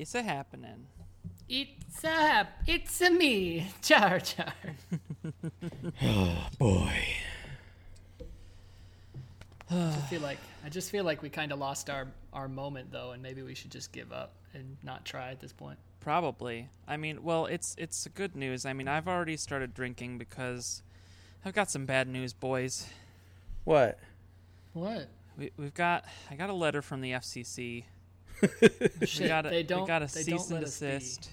It's a happening. It's a, it's a me, Jar Jar. Oh, boy. I feel like I just feel like we kind of lost our our moment though, and maybe we should just give up and not try at this point. Probably. I mean, well, it's it's good news. I mean, I've already started drinking because I've got some bad news, boys. What? What? We, we've got I got a letter from the FCC. Shit, we got a, they don't. we got a they cease don't and let us be. desist.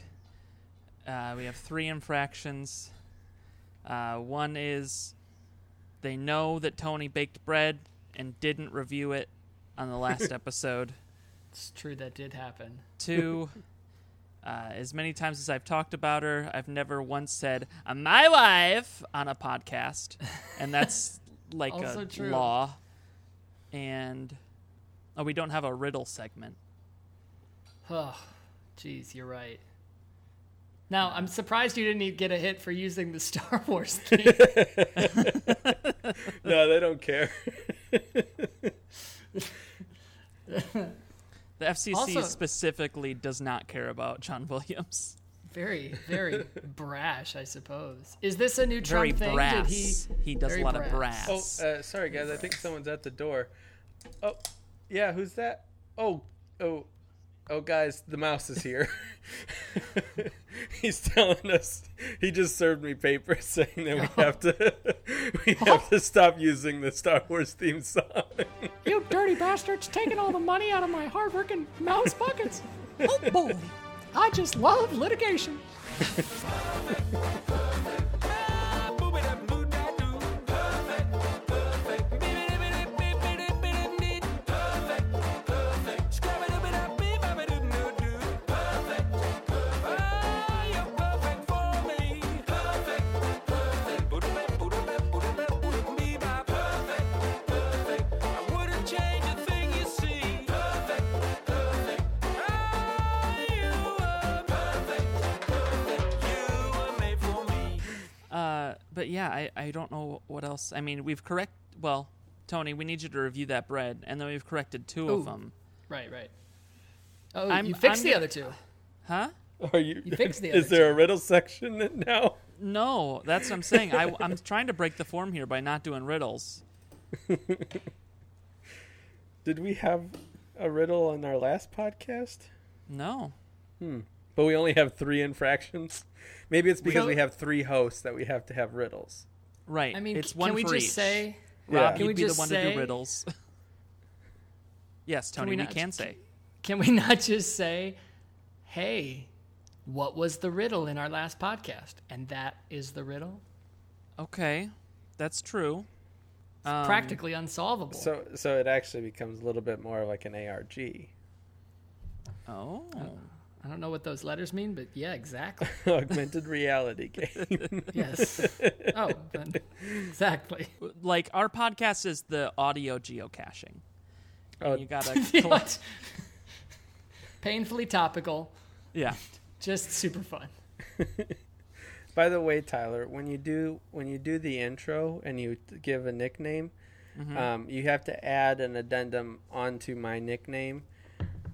Uh, we have three infractions. Uh, one is they know that Tony baked bread and didn't review it on the last episode. It's true that did happen. Two, uh, as many times as I've talked about her, I've never once said "I'm "my wife" on a podcast, and that's like a true. law. And oh, we don't have a riddle segment. Oh, jeez, you're right. Now I'm surprised you didn't get a hit for using the Star Wars theme. No, they don't care. The FCC Also- specifically does not care about John Williams. very, very brash, I suppose. Is this a new Very Trump thing? brass. Did he? He does very a lot of brass. brass. Oh, uh, sorry guys. I think someone's at the door. Oh, yeah. Who's that? Oh, oh, oh, guys. The mouse is here. He's telling us he just served me paper saying that we have to we have to stop using the Star Wars theme song. You dirty bastards taking all the money out of my hard-working mouse buckets. oh boy. I just love litigation. But yeah, I, I don't know what else. I mean, we've correct. Well, Tony, we need you to review that bread, and then we've corrected two of them. Right, right. Oh, I'm- you fixed I'm the gonna- other two. Huh? Are you? You fixed the other is other there a riddle section now? No, that's what I'm saying. I, I'm trying to break the form here by not doing riddles. Did we have a riddle on our last podcast? No. Hmm. But we only have three infractions. Maybe it's because So- we have three hosts that we have to have riddles. Right. I mean, it's c- one can we for just each. say? Rob, Yeah. you'd Can we be just the one to do riddles. yes, Tony, we we, not- can say. Can we not just say, "Hey, what was the riddle in our last podcast?" And that is the riddle. Okay, that's true. Um, Practically unsolvable. So so it actually becomes a little bit more like an ARG. Oh. I don't know what those letters mean, but yeah, exactly. Augmented reality game. Yes. oh, then, exactly. Like our podcast is the audio geocaching. Oh, You gotta collect. Painfully topical, yeah. just super fun. By the way, Tyler, when you do when you do the intro and you give a nickname, Mm-hmm. um, you have to add an addendum onto my nickname,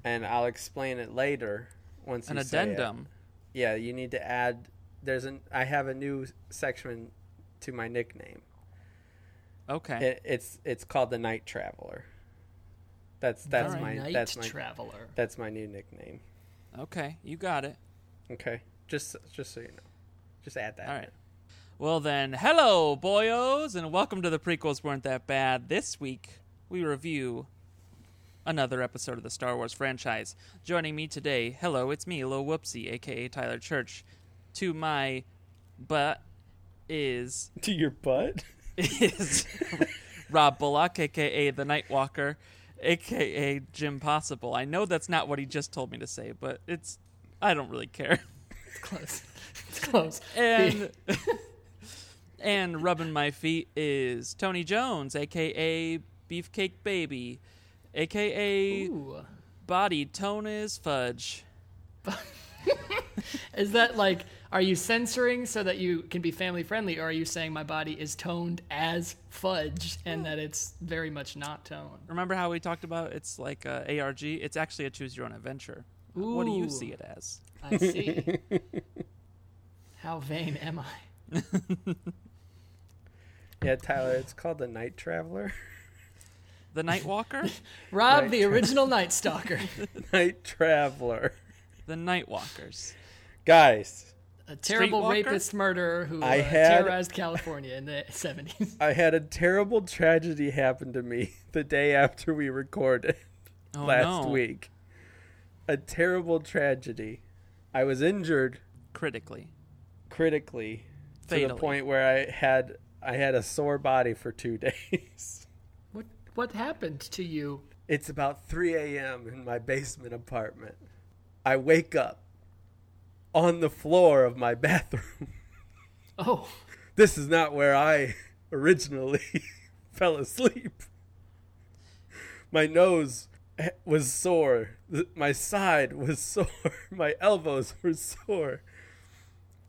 and I'll explain it later. Once An you say it. addendum. Yeah, you need to add. There's an. I have a new section to my nickname. Okay. It, it's it's called the Night Traveler. That's that's The my night that's my traveler. that's my new nickname. Okay. You got it. Okay, just just so you know, just add that. All right. Well then, hello, boyos, and welcome to the prequels weren't that bad. This week we review another episode of the Star Wars franchise. Joining me today, hello, it's me, Lil Whoopsie, aka Tyler Church. To my butt is To your butt. is Rob Bullock, aka the Nightwalker, aka Jim Possible. I know that's not what he just told me to say, but it's I don't really care. It's close. It's close. And and rubbing my feet is Tony Jones, aka Beefcake Baby, aka Ooh. Body Tone is Fudge. Is that like, are you censoring so that you can be family friendly, or are you saying my body is toned as fudge and that it's very much not toned? Remember how we talked about it's like uh, a ARG? It's actually a choose your own adventure. What do you see it as? I see. How vain am I? Yeah, Tyler, it's called the Night Traveler. The Night Walker? Rob, Right. the original Night Stalker, Night Traveler. the Night Walkers. Guys, a terrible rapist murderer who I uh, had- terrorized California in the 70s. I had a terrible tragedy happen to me the day after we recorded Oh, last no. week. A terrible tragedy. I was injured Critically. critically to the point where I had I had a sore body for 2 days. What happened to you? It's about 3 a.m. in my basement apartment. I wake up on the floor of my bathroom. Oh, This is not where I originally fell asleep. My nose was sore. My side was sore. My elbows were sore.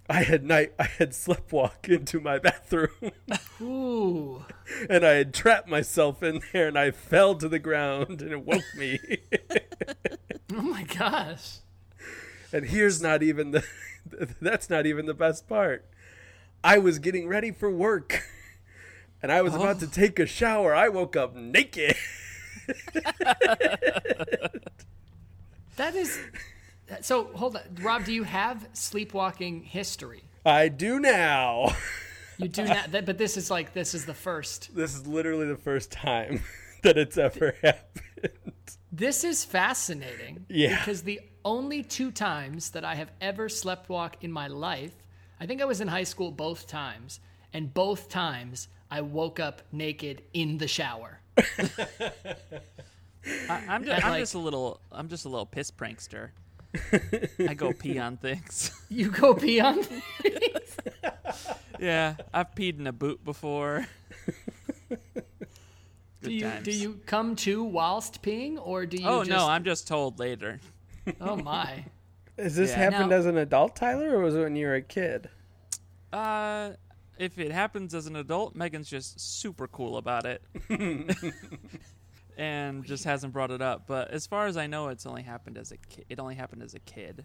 I had night I had sleptwalk into my bathroom ooh. and I had trapped myself in there and I fell to the ground and it woke me. Oh my gosh. And here's not even the that's not even the best part. I was getting ready for work and I was about to oh. take a shower. I woke up naked. That is So, hold on. Rob, do you have sleepwalking history? I do now. You do not but this is like this is the first. This is literally the first time that it's ever happened. This is fascinating. Yeah. Because the only two times that I have ever sleptwalk in my life, I think I was in high school both times, and both times I woke up naked in the shower. I, I'm, just, I'm like- just a little. I'm just a little piss prankster. I go pee on things. You go pee on things? yeah, I've peed in a boot before. Good do you times. do you come to whilst peeing or do you Oh just no, I'm just told later. Oh my. Has this Yeah. happened Now- as an adult, Tyler, or was it when you were a kid? Uh, if it happens as an adult, Megan's just super cool about it, and just hasn't brought it up. But as far as I know, it's only happened as a kid. It only happened as a kid.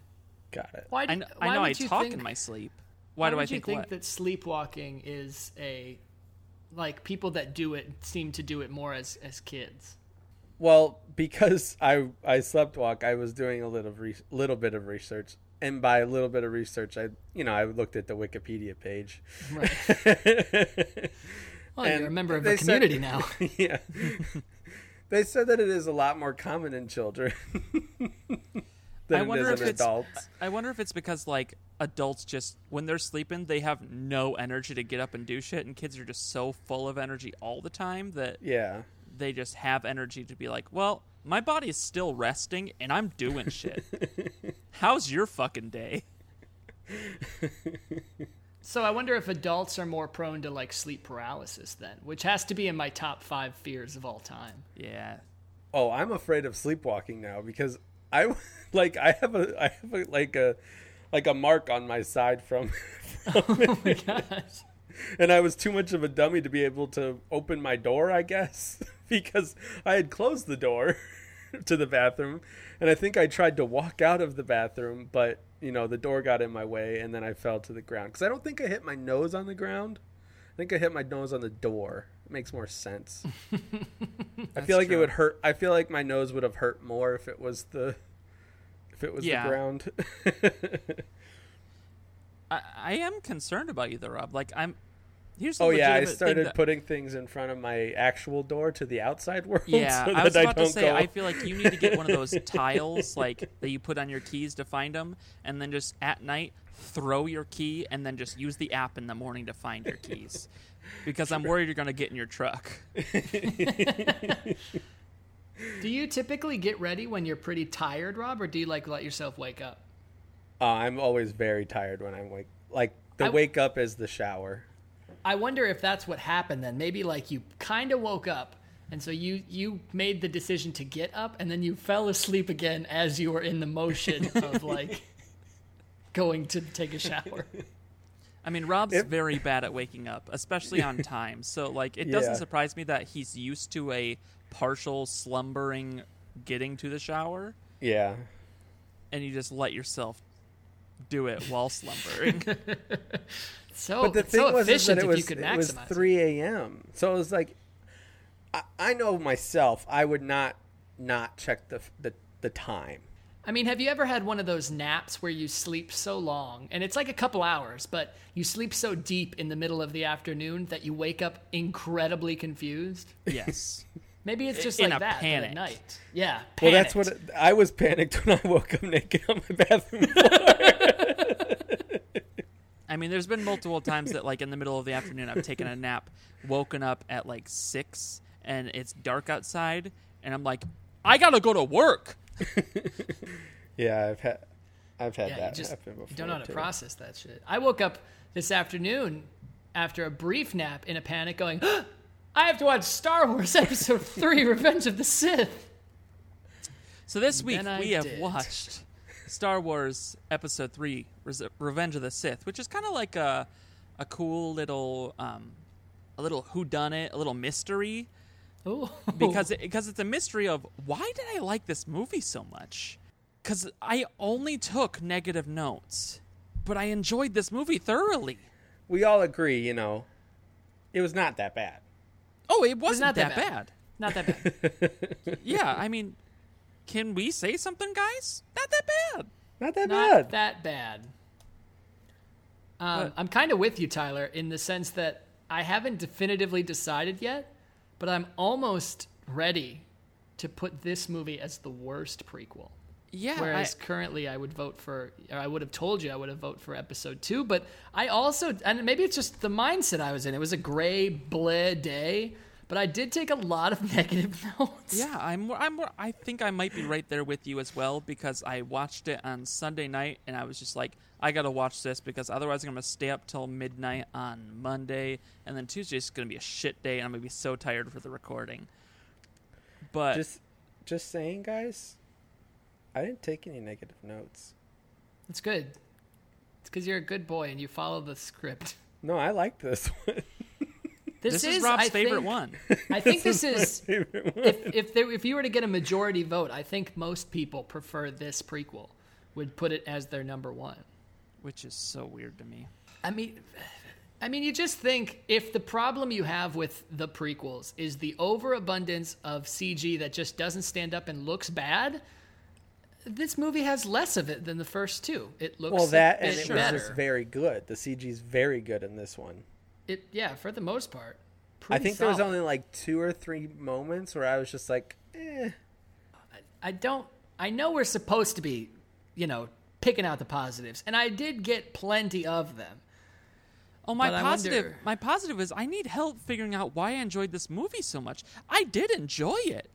Got it. Why, I, do- kn- why I know I talk think, in my sleep. Why, do I would you think, think what? that sleepwalking is a like people that do it seem to do it more as as kids? Well, because I I slept walk, I was doing a little re- little bit of research, and by a little bit of research, I you know I looked at the Wikipedia page. Right. Well, And you're a member of the a said- community now. yeah, they said that it is a lot more common in children than I wonder is if in it's. adults. I wonder if it's because like adults just when they're sleeping they have no energy to get up and do shit, and kids are just so full of energy all the time that Yeah, they just have energy to be like, well, my body is still resting and I'm doing shit. How's your fucking day? So I wonder if adults are more prone to like sleep paralysis then, which has to be in my top five fears of all time. Yeah. Oh, I'm afraid of sleepwalking now because I like I have a I have a, like a like a mark on my side from, from Oh my gosh. and I was too much of a dummy to be able to open my door, I guess, because I had closed the door to the bathroom and I think I tried to walk out of the bathroom, but you know, the door got in my way and then I fell to the ground cuz I don't think I hit my nose on the ground. I think I hit my nose on the door. It makes more sense. I feel like it would hurt. I feel like my nose would have hurt more if it was the if it was Yeah. the ground. I, I am concerned about you though, Rob. Like I'm here's the oh yeah, I started that- putting things in front of my actual door to the outside world. Yeah, so I was that about to don't say go. I feel like you need to get one of those tiles like that you put on your keys to find them and then just at night throw your key and then just use the app in the morning to find your keys. Because I'm worried you're going to get in your truck. Do you typically get ready when you're pretty tired, Rob, or do you like let yourself wake up? Uh, I'm always very tired when I'm wake. Like the I- wake up is the shower. I wonder if that's what happened then. Maybe like you kind of woke up and so you you made the decision to get up and then you fell asleep again as you were in the motion of like going to take a shower. I mean, Rob's If- very bad at waking up, especially on time. So, like, it doesn't Yeah. surprise me that he's used to a partial slumbering getting to the shower. Yeah. and you just let yourself do it while slumbering. So, But the thing so was that it was it was 3 a.m. So it was like, I, I know myself, I would not not check the the, the time. I mean, have you ever had one of those naps where you sleep so long, and it's like a couple hours, but you sleep so deep in the middle of the afternoon that you wake up incredibly confused? yes. Maybe it's just In like a that panic. at night. Yeah, Well, that's what it, I was panicked when I woke up naked on my bathroom floor. I mean, there's been multiple times that, like, in the middle of the afternoon, I've taken a nap, woken up at like six, and it's dark outside, and I'm like, I gotta go to work. yeah, I've had I've had yeah, that just happen before. you don't know how to too. process that shit. I woke up this afternoon after a brief nap in a panic, going, "I have to watch Star Wars Episode Three: Revenge of the Sith." So this week Then I we have watched Star Wars Episode Three: Res- Revenge of the Sith, which is kind of like a a cool little um, a little whodunit, a little mystery Ooh. because it, because it's a mystery of why did I like this movie so much? Because I only took negative notes, but I enjoyed this movie thoroughly. We all agree, you know, it was not that bad. Oh, it wasn't not that, that bad. bad. not that bad. Yeah, I mean, can we say something, guys? Not that bad. Not that bad. not bad. that bad. Um, I'm kind of with you, Tyler, in the sense that I haven't definitively decided yet, but I'm almost ready to put this movie as the worst prequel. Yeah, I- Whereas currently, I would vote for, or I would have told you I would have voted for episode two. But I also, and maybe it's just the mindset I was in. It was a gray, bleh day, but I did take a lot of negative notes. Yeah, I'm. I'm. I think I might be right there with you as well because I watched it on Sunday night and I was just like, I gotta watch this because otherwise I'm gonna stay up till midnight on Monday and then Tuesday's gonna be a shit day and I'm gonna be so tired for the recording. But just just saying, guys. I didn't take any negative notes. It's good. It's because you're a good boy and you follow the script. No, I like this one. This, this is, Rob's I favorite think- one. I think this is favorite one. if if there, if you were to get a majority vote, I think most people prefer this prequel. Would put it as their number one. which is so weird to me. I mean, I mean, you just think if the problem you have with the prequels is the overabundance of CG that just doesn't stand up and looks bad, this movie has less of it than the first two. It looks Well, that a and bit it was just very good. The CG's very good in this one. it, yeah, for the most part. I Pretty think there was only like two or three moments where I was just like, eh. I don't. I know we're supposed to be, you know, picking out the positives, and I did get plenty of them. Oh, my But positive. wonder- My positive is I need help figuring out why I enjoyed this movie so much. I did enjoy it,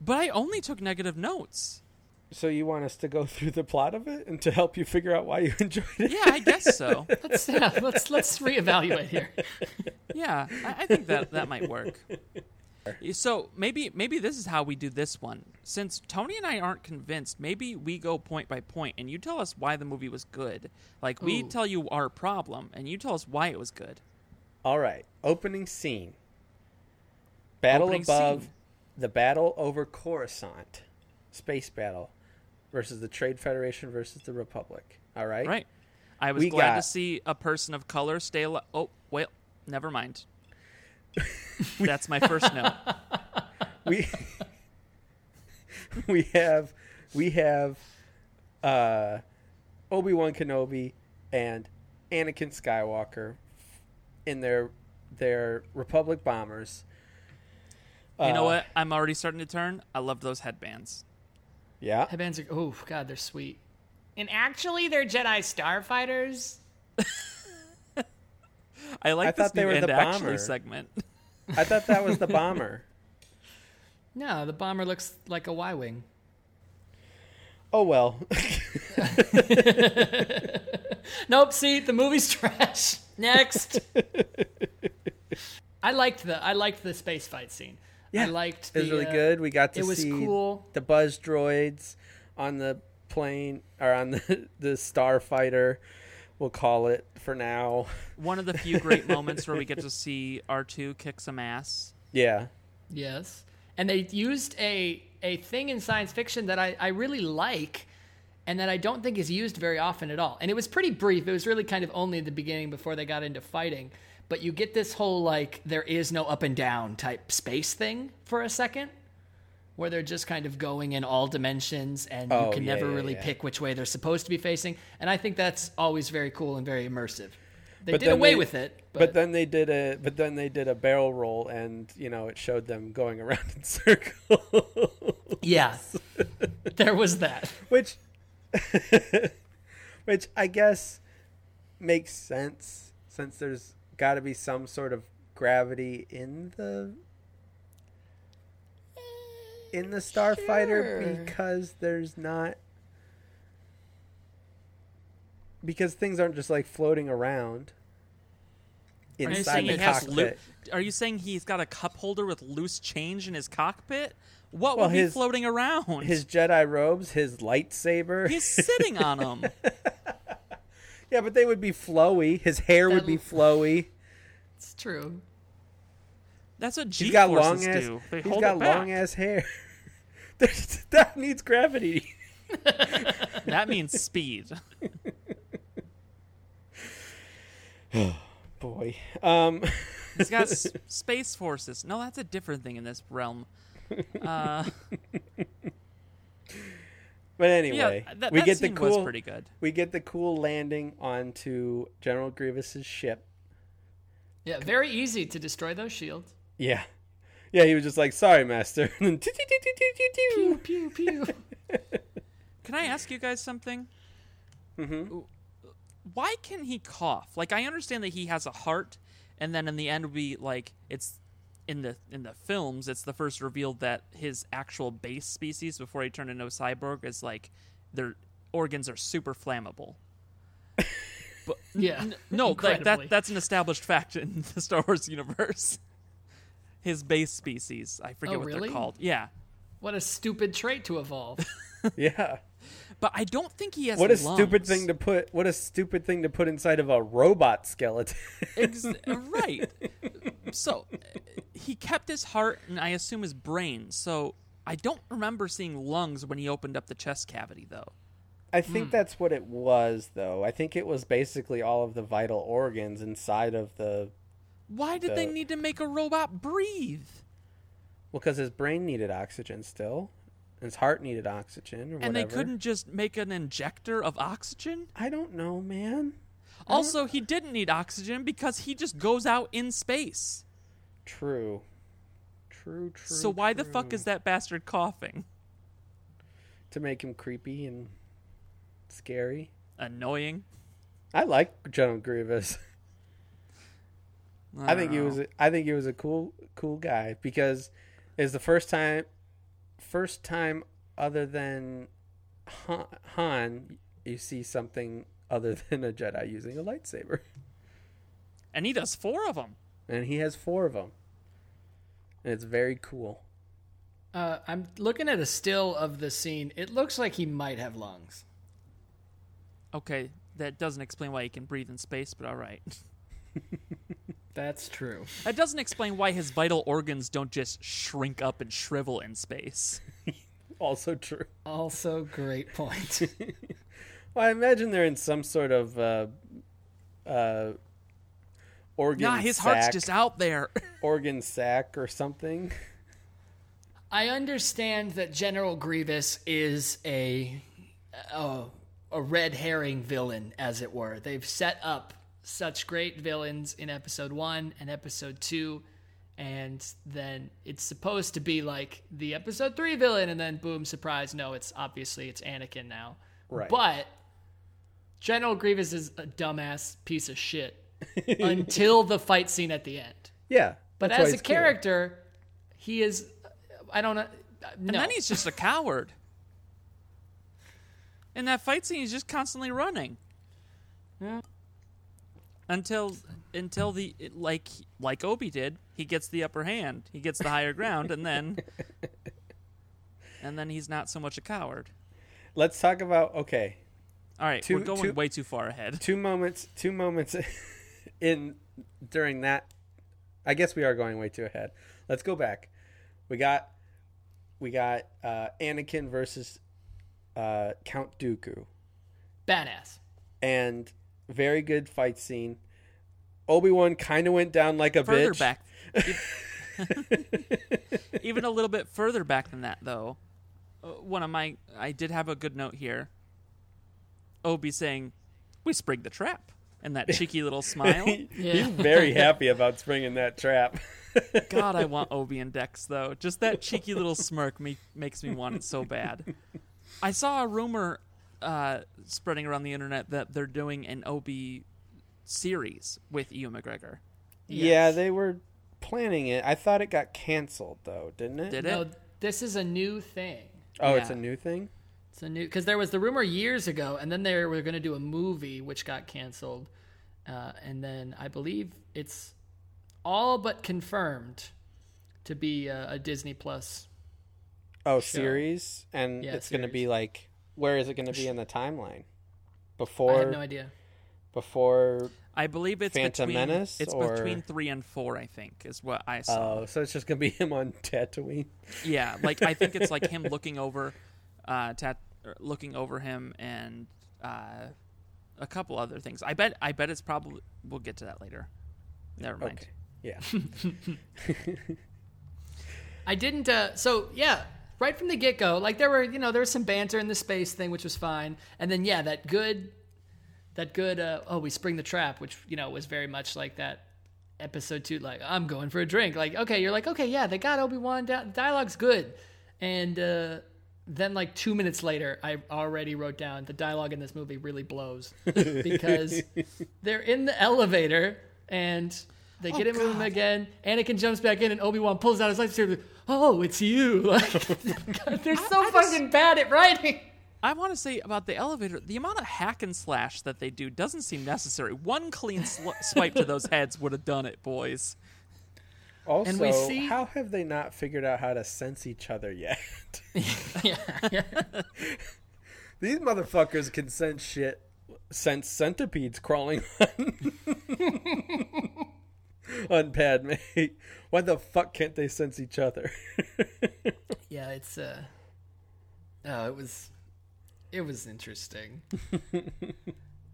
but I only took negative notes. So you want us to go through the plot of it and to help you figure out why you enjoyed it? Yeah, I guess so. Let's yeah, let's let's reevaluate here. Yeah, I, I think that that might work. So maybe maybe this is how we do this one. Since Tony and I aren't convinced, maybe we go point by point, and you tell us why the movie was good. Like we Ooh. tell you our problem, and you tell us why it was good. All right. Opening scene. Battle Opening above scene. the battle over Coruscant. Space battle versus the Trade Federation versus the Republic. All right. Right? I was We glad to see a person of color stay alive. Oh, well, never mind. That's my first note. We we have we have uh Obi-Wan Kenobi and Anakin Skywalker in their their Republic bombers. You know Uh, what? I'm already starting to turn. I love those headbands. Yeah. Headbands are oh god, they're sweet. And actually, they're Jedi starfighters. I like I thought they were the bomber. segment. I thought that was the bomber. No, the bomber looks like a Y wing. Oh well. Nope. See, the movie's trash. Next. I liked the I liked the space fight scene. I liked. it was the, really uh, good. We got to it was see cool. the buzz droids on the plane or on the the starfighter. We'll call it for now. One of the few great moments where we get to see R2 kick some ass. Yeah. Yes. And they used a a thing in science fiction that I, I really like and that I don't think is used very often at all. And it was pretty brief. It was really kind of only the beginning before they got into fighting. But you get this whole like there is no up and down type space thing for a second, where they're just kind of going in all dimensions, and Oh, you can yeah, never yeah, really yeah. pick which way they're supposed to be facing. And I think that's always very cool and very immersive. They But did away they- with it, But, but, then they did a but then they did a barrel roll and you know it showed them going around in circles yeah, there was that. which which I guess makes sense since there's got to be some sort of gravity in the in the starfighter Sure. because there's not because things aren't just like floating around Are you inside saying the he has cockpit. loo- Are you saying he's got a cup holder with loose change in his cockpit? What Well, would his- be floating around? his Jedi robes, his lightsaber. He's sitting on them. yeah, but they would be flowy. His hair would be flowy. It's true. That's what G He's got forces long ass. do. They He's hold got long ass hair. That needs gravity. That means speed. Boy. Um. He's got s- space forces. No, that's a different thing in this realm. Uh, But anyway, yeah, that, we that get the cool. was pretty good. We get the cool landing onto General Grievous's ship. Yeah, very easy to destroy those shields. Yeah. Yeah, he was just like, "Sorry, master." And then Pew pew pew. Can I ask you guys something? Mhm. Why can he cough? Like I understand that he has a heart, and then in the end, we like it's in the in the films. It's the first revealed that his actual base species before he turned into a cyborg is like their organs are super flammable. but, Yeah. N- no, like that that's an established fact in the Star Wars universe. His base species, I forget Oh, what really? they're called. Yeah, What a stupid trait to evolve. Yeah. But I don't think he has. What a stupid thing to put. What a stupid thing to put inside of a robot skeleton. Ex- right. So he kept his heart and I assume his brain. So I don't remember seeing lungs when he opened up the chest cavity, though. I think hmm. that's what it was, though. I think it was basically all of the vital organs inside of the. Why did they need to make a robot breathe? Well, because his brain needed oxygen still, his heart needed oxygen, or And they couldn't just make an injector of oxygen? I don't know, man. Also, he didn't need oxygen because he just goes out in space. True. True. True. so why the fuck is that bastard coughing? to make him creepy and scary? Annoying. I like General Grievous. I think he was. know. A, I think he was a cool, cool guy because it's the first time, first time other than Han, Han, you see something other than a Jedi using a lightsaber, And he does four of them. and he has four of them, and it's very cool. Uh, I'm looking at a still of the scene. It looks like he might have lungs. Okay, that doesn't explain why he can breathe in space, but all right. That's true. That doesn't explain why his vital organs don't just shrink up and shrivel in space. Also true. Also, great point. Well, I imagine they're in some sort of uh, uh, organ. Nah, his heart's just out there. organ sac or something. I understand that General Grievous is a, a a red herring villain, as it were. They've set up such great villains in Episode One and Episode Two, and then it's supposed to be like the Episode Three villain, and then boom, surprise! No, it's obviously it's Anakin now. Right. But General Grievous is a dumbass piece of shit until the fight scene at the end. Yeah, But as a he's cool. character, he is. I don't know. And then he's just a coward. In that fight scene, he's just constantly running. Until until the like like Obi did, he gets the upper hand. He gets the higher ground, and then and then he's not so much a coward. Let's talk about okay. All right, Two- we're going two- way too far ahead. Two moments. Two moments in during that. I guess we are going way too ahead. Let's go back. We got we got uh, Anakin versus uh, Count Dooku, Badass. and very good fight scene. Obi Wan kind of went down like a Further bitch. back. Even a little bit further back than that, though. uh, One of my, I did have a good note here. Obi saying, "We sprigged the trap," and that cheeky little smile. Yeah. He's very happy about springing that trap. God, I want Obi and Dex though. Just that cheeky little smirk me, makes me want it so bad. I saw a rumor uh, spreading around the internet that they're doing an Obi series with Ewan McGregor. Yeah, they were planning it. I thought it got canceled though, didn't it? Did it? No, this is a new thing. Oh, it's a new thing. It's a new because there was the rumor years ago, and then they were going to do a movie which got canceled, uh, and then I believe it's all but confirmed to be a, a Disney Plus. Oh, series, and Yeah, it's going to be like, where is it going to be in the timeline? Before I Before, have no idea. before. I believe it's Phantom between, Menace, It's or- between three and four. I think is what I saw. Oh, so it's just going to be him on Tatooine. Yeah, like I think it's like him looking over, uh, tat- er, looking over him and uh, a couple other things. I bet. I bet it's probably. We'll get to that later. Never mind. Okay. Yeah. I didn't. Uh, so yeah, right from the get go, like there were, you know, there was some banter in the space thing, which was fine, and then yeah, that good, that good. Uh, oh, we spring the trap, which you know was very much like that episode two. Like I'm going for a drink. Like okay, you're like okay, yeah, they got Obi Wan. Di- dialogue's good, and uh, then like two minutes later, I already wrote down the dialogue in this movie really blows because they're in the elevator and. They get him again. Anakin jumps back in, and Obi Wan pulls out his lightsaber. Oh, it's you! Like, God, they're so fucking bad at writing. I want to say about the elevator, the amount of hack and slash that they do doesn't seem necessary. One clean sl- swipe to those heads would have done it, boys. Also, we see- how have they not figured out how to sense each other yet? yeah, yeah. These motherfuckers can sense shit. Sense centipedes crawling on, Padme. Why the fuck can't they sense each other? Yeah, it's uh Oh, it was it was interesting.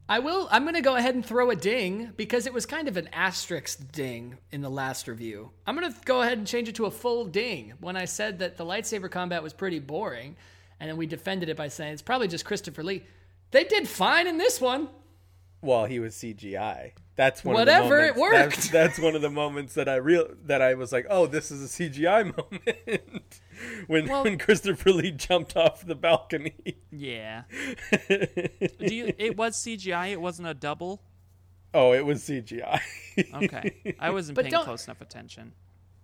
I will I'm going to go ahead and throw a ding because it was kind of an asterisk ding in the last review. I'm going to go ahead and change it to a full ding when I said that the lightsaber combat was pretty boring and then we defended it by saying it's probably just Christopher Lee. They did fine in this one. well, he was CGI. That's one Whatever, Of it the moments, That's, worked. that's one of the moments that I real that I was like, oh, this is a CGI moment when Well- when Christopher Lee jumped off the balcony. Yeah. Do you? It was CGI. It wasn't a double. oh, it was CGI. Okay, I wasn't But paying close enough attention.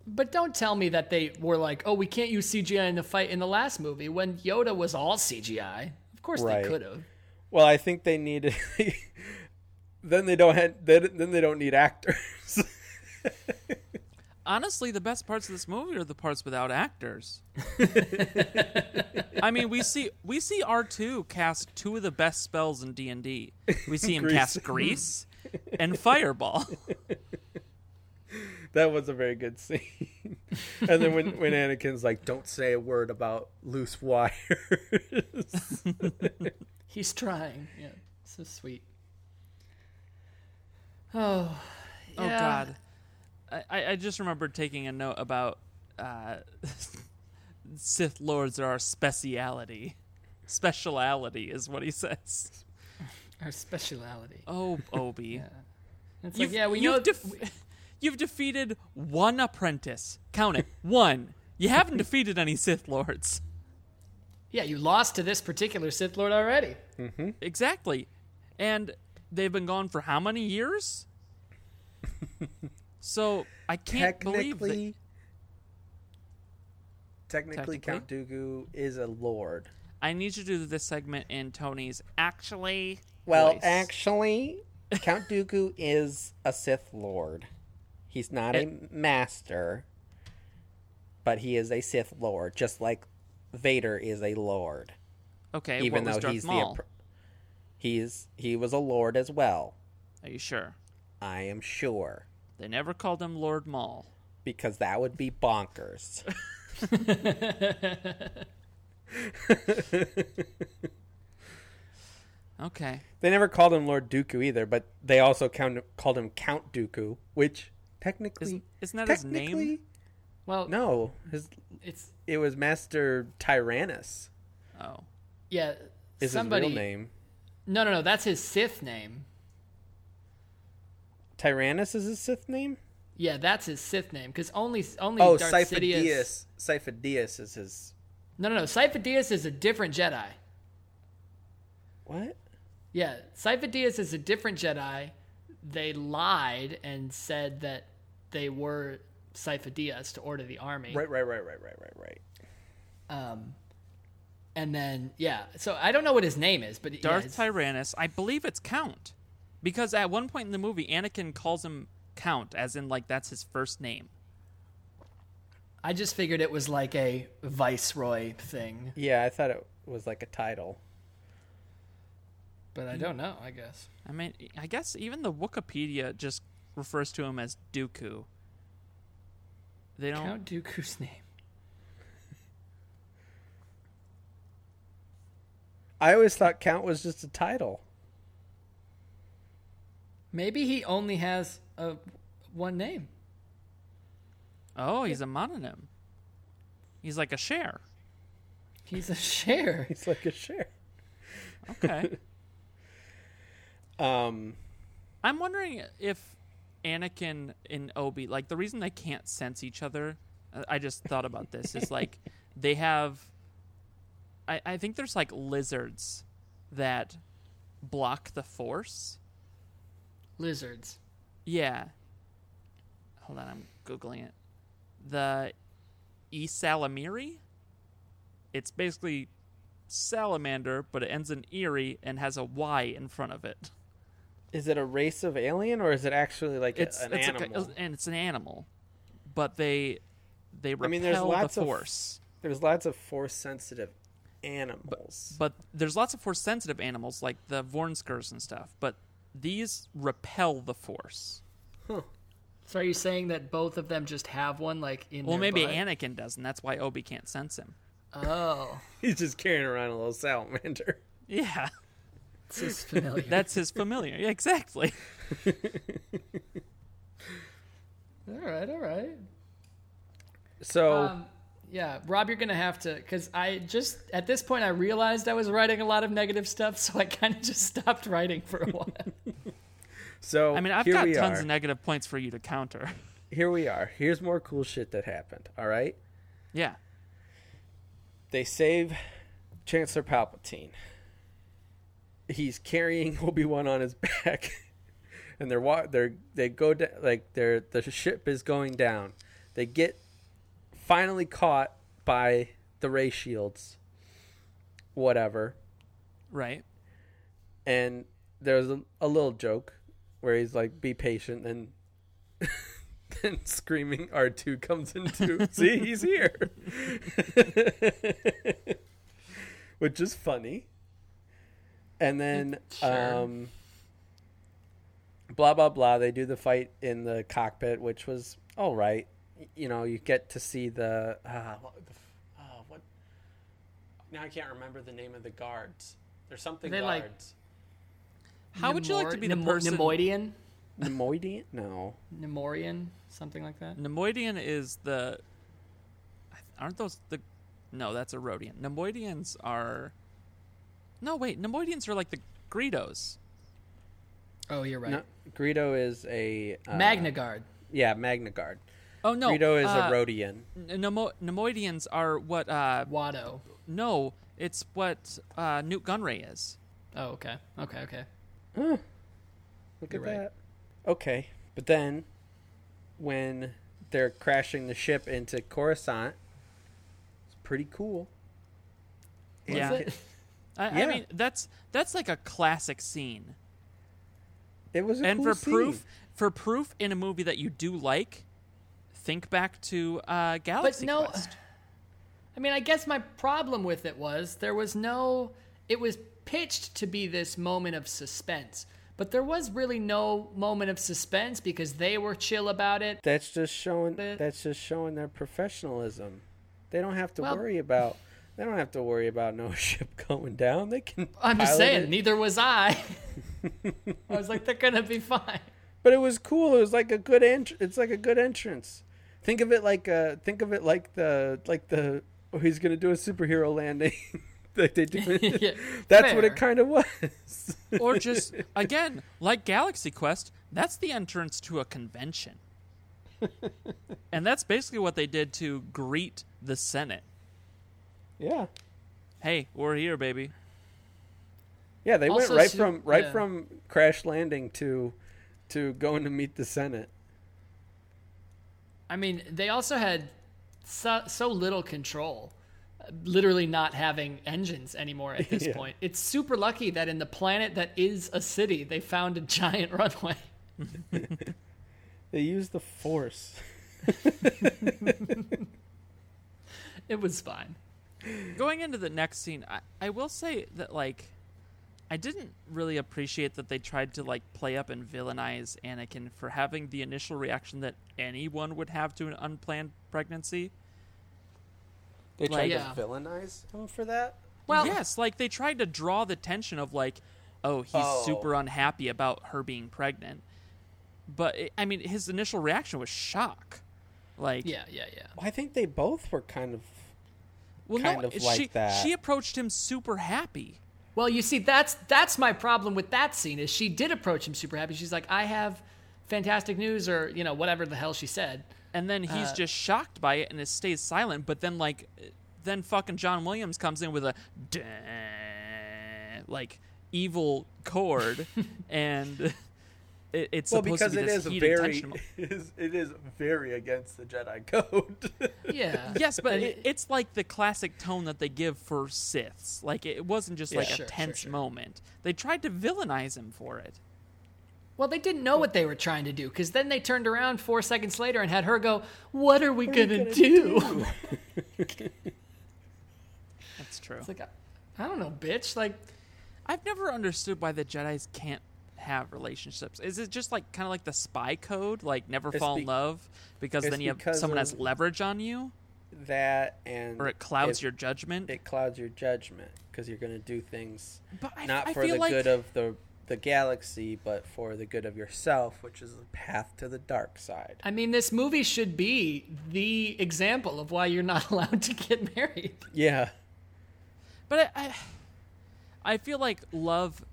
But don't tell me that they were like, "Oh, we can't use CGI in the fight in the last movie when Yoda was all CGI." Of course Right. they could have. Well, I think they needed. Then they don't. Have, they, then they don't need actors. Honestly, the best parts of this movie are the parts without actors. I mean, we see we see R two cast two of the best spells in D and D. We see him Grease. cast Grease and Fireball. that was a very good scene. and then when when Anakin's like, "Don't say a word about loose wires." He's trying. Yeah, so sweet. Oh, Oh yeah. God, I- I, I just remembered taking a note about uh, Sith Lords are our speciality. Speciality is what he says. Our speciality. Oh, Obi. Yeah. It's You've, like, yeah, we you've know. def- you've defeated one apprentice. Count it. One. You haven't defeated any Sith Lords. yeah, you lost to this particular Sith Lord already. Exactly. And they've been gone for how many years? so I can't believe that. technically, technically, Count Dooku is a lord. I need you to do this segment in Tony's actually. Well, voice. actually, Count Dooku is a Sith Lord. He's not a master, but he is a Sith Lord, just like Vader is a Lord. Okay, even what was though Darth he's Maul? the appr- he's he was a Lord as well. Are you sure? I am sure They never called him Lord Maul. because that would be bonkers. Okay. They never called him Lord Dooku either, but they also count, called him Count Dooku, which technically, Is, isn't that his technically, name? Well, no, his it's it was Master Tyranus. Oh. yeah. Is somebody. his real name? No, no, no. That's his Sith name. Tyranus is his Sith name. Yeah, that's his Sith name because only only Oh, Darth Sifo-Dyas. Sidious. Sifo-Dyas is his No, no, no. Sifo-Dyas is a different Jedi. what? Yeah, Sifo-Dyas is a different Jedi. They lied and said that they were Sifo-Dyas to order the army. Right, right, right, right, right, right, right. Um, and then yeah, so I don't know what his name is, but Darth it's- Tyranus. I believe it's Count. Because at one point in the movie, Anakin calls him Count, as in, like, that's his first name. I just figured it was like a viceroy thing, Yeah, I thought it was like a title. but I don't know. I guess. I mean, I guess even the Wikipedia just refers to him as Dooku. They don't. Count Dooku's name. I always thought Count was just a title. Maybe he only has a one name. Oh, he's a mononym. He's like a Cher. He's a Cher. He's like a Cher. Okay. Um, I'm wondering if Anakin and Obi, like the reason they can't sense each other, uh, I just thought about this, is like they have. I, I think there's like lizards that block the force. Lizards. Yeah. Hold on, I'm Googling it. The Ysalamiri? It's basically salamander, but it ends in Erie and has a Y in front of it. is it a race of alien or is it actually like a- it's an it's animal? A, and it's an animal, but they they repel mean, there's lots the of- force. There's lots of force sensitive animals. But there's lots of force sensitive animals like the Vornskers and stuff. But these repel the force. So are you saying that both of them just have one, like in? Well, their maybe butt? Anakin does, and that's why Obi can't sense him. Oh, He's just carrying around a little salamander. Yeah, this is familiar. that's his familiar. Yeah, exactly. all right, all right. So Um, yeah, Rob, you're gonna have to because I just at this point I realized I was writing a lot of negative stuff, so I kind of just stopped writing for a while. so I mean, I've here got we tons are. of negative points for you to counter. here we are. Here's more cool shit that happened. All right, Yeah. they save Chancellor Palpatine. He's carrying Obi Wan on his back, and they're wa- they're they go down like they're the ship is going down. They get finally caught by the ray shields. Whatever. Right. and there's a, a little joke where he's like, "Be patient," and then screaming R2 comes into. See, he's here, which is funny. And then, Sure. um, blah blah blah. They do the fight in the cockpit, which was all right. Y- You know, you get to see the uh, what, the uh, what. Now I can't remember the name of the guards. There's something They, like- guards. How would you like to be the Nemor- person? Neimoidian, Neimoidian? No. Nemorian, something like that. Neimoidian is the. Aren't those the? No, that's a Rhodian. Neimoidians are. No, wait. Neimoidians are like the Greedos. Oh, you're right. No, Greedo is a uh, Magna Guard. Yeah, Magna Guard. Oh no, Greedo is uh, a Rhodian. Nemo- Neimoidians are what? uh Watto. No, it's what uh Nute Gunray is. Oh, okay, okay, okay. Look You're at right. that. Okay, but then when they're crashing the ship into Coruscant, it's pretty cool. And Yeah. It, I, I mean, that's that's like a classic scene. it was a and cool for proof, for proof in a movie that you do like, think back to uh, Galaxy no- Quest. I mean, I guess my problem with it was there was no. It was pitched to be this moment of suspense, but there was really no moment of suspense because they were chill about it. That's just showing. But- That's just showing their professionalism. They don't have to Well- worry about. They don't have to worry about no ship going down. They can. I'm just saying, it. neither was I. I was like, they're gonna be fine. But it was cool. It was like a good ent- It's like a good entrance. Think of it like uh think of it like the like the oh, he's gonna do a superhero landing like they do. Yeah, That's what it kind of was. or just again, like Galaxy Quest, that's the entrance to a convention. and that's basically what they did to greet the Senate. yeah, Hey, we're here, baby. yeah. They Also, went right su- from right yeah. from crash landing to to going to meet the Senate. I mean, they also had so, so little control, uh, literally not having engines anymore at this Yeah. point. It's super lucky that in the planet that is a city, they found a giant runway. They used the Force. It was fine. Going into the next scene, I, I will say that like I didn't really appreciate that they tried to like play up and villainize Anakin for having the initial reaction that anyone would have to an unplanned pregnancy. They tried to Yeah. villainize him for that. Well, yes, like they tried to draw the tension of like, oh, he's Oh. super unhappy about her being pregnant. But it, I mean, his initial reaction was shock. Like, yeah, yeah, yeah. I think they both were kind of. well, kind no, of like she that. she approached him super happy. Well, you see, that's that's my problem with that scene. Is she did approach him super happy. She's like, "I have fantastic news," or you know, whatever the hell she said. and then he's Uh, just shocked by it and it stays silent. But then like, then fucking John Williams comes in with a like evil chord, and it, it's Well, supposed because to be it this is very, it is, it is very against the Jedi code. Yeah. Yes, but it, it's like the classic tone that they give for Siths. Like it wasn't just like Yeah. a Sure, sure, tense sure. moment. They tried to villainize him for it. Well, they didn't know what they were trying to do because then they turned around four seconds later and had her go, "What are we gonna, do?" That's true. It's like, I, I don't know, bitch. Like, I've never understood why the Jedi's can't have relationships. Is it just like kind of like the spy code, like never It's fall be- in love because then you have someone has leverage on you, that and or it clouds it- your judgment. it clouds your judgment because you're going to do things but I, not I for the like good of the the galaxy, but for the good of yourself, which is the path to the dark side. I mean, this movie should be the example of why you're not allowed to get married. Yeah, But I, I, I feel like love,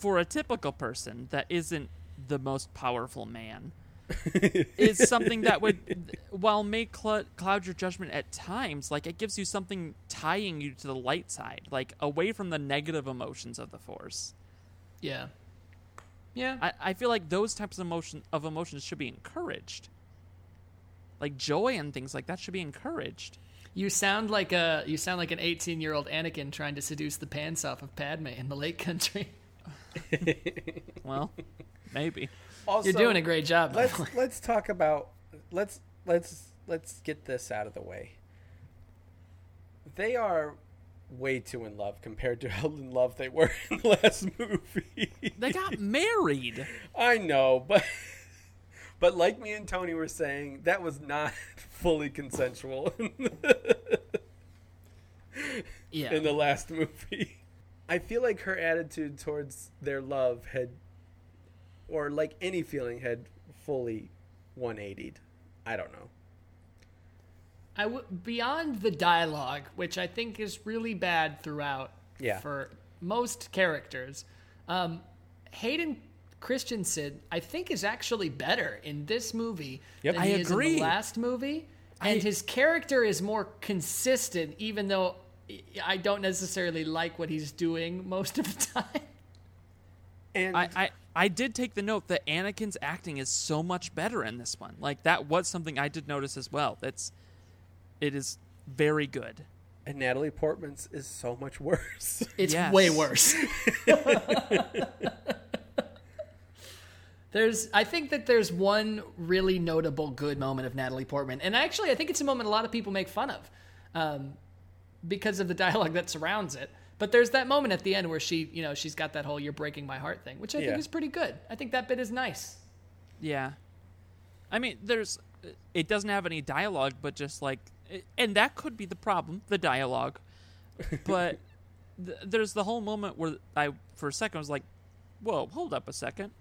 for a typical person that isn't the most powerful man, is something that would, while may cl- cloud your judgment at times, like it gives you something tying you to the light side, like away from the negative emotions of the force. Yeah. Yeah. I, I feel like those types of emotion of emotions should be encouraged. Like joy and things like that should be encouraged. You sound like a you sound like an 18 year old Anakin trying to seduce the pants off of Padme in the Lake Country. Well, maybe. also, You're doing a great job. Let's let's talk about let's let's let's get this out of the way. They are way too in love compared to how in love they were in the last movie. They got married. I know, but but like me and Tony were saying, that was not fully consensual Yeah. in the last movie. I feel like her attitude towards their love had, or like any feeling, had fully 180'd. I don't know. I w- beyond the dialogue, which I think is really bad throughout Yeah. for most characters. Um, Hayden Christensen, I think, is actually better in this movie Yep. than I he is in agree. the last movie, and I- his character is more consistent, even though I don't necessarily like what he's doing most of the time. And I, I, I did take the note that Anakin's acting is so much better in this one. Like that was something I did notice as well. That's it is very good. and Natalie Portman's is so much worse. It's Yes. way worse. there's, I think that there's one really notable good moment of Natalie Portman, and actually, I think it's a moment a lot of people make fun of, um, because of the dialogue that surrounds it. But there's that moment at the end where she, you know, she's got that whole "you're breaking my heart" thing, which I Yeah. think is pretty good. I think that bit is nice. Yeah. I mean, there's it doesn't have any dialogue, but just like and that could be the problem, the dialogue. but th- there's the whole moment where I, for a second, was like, "Whoa, hold up a second.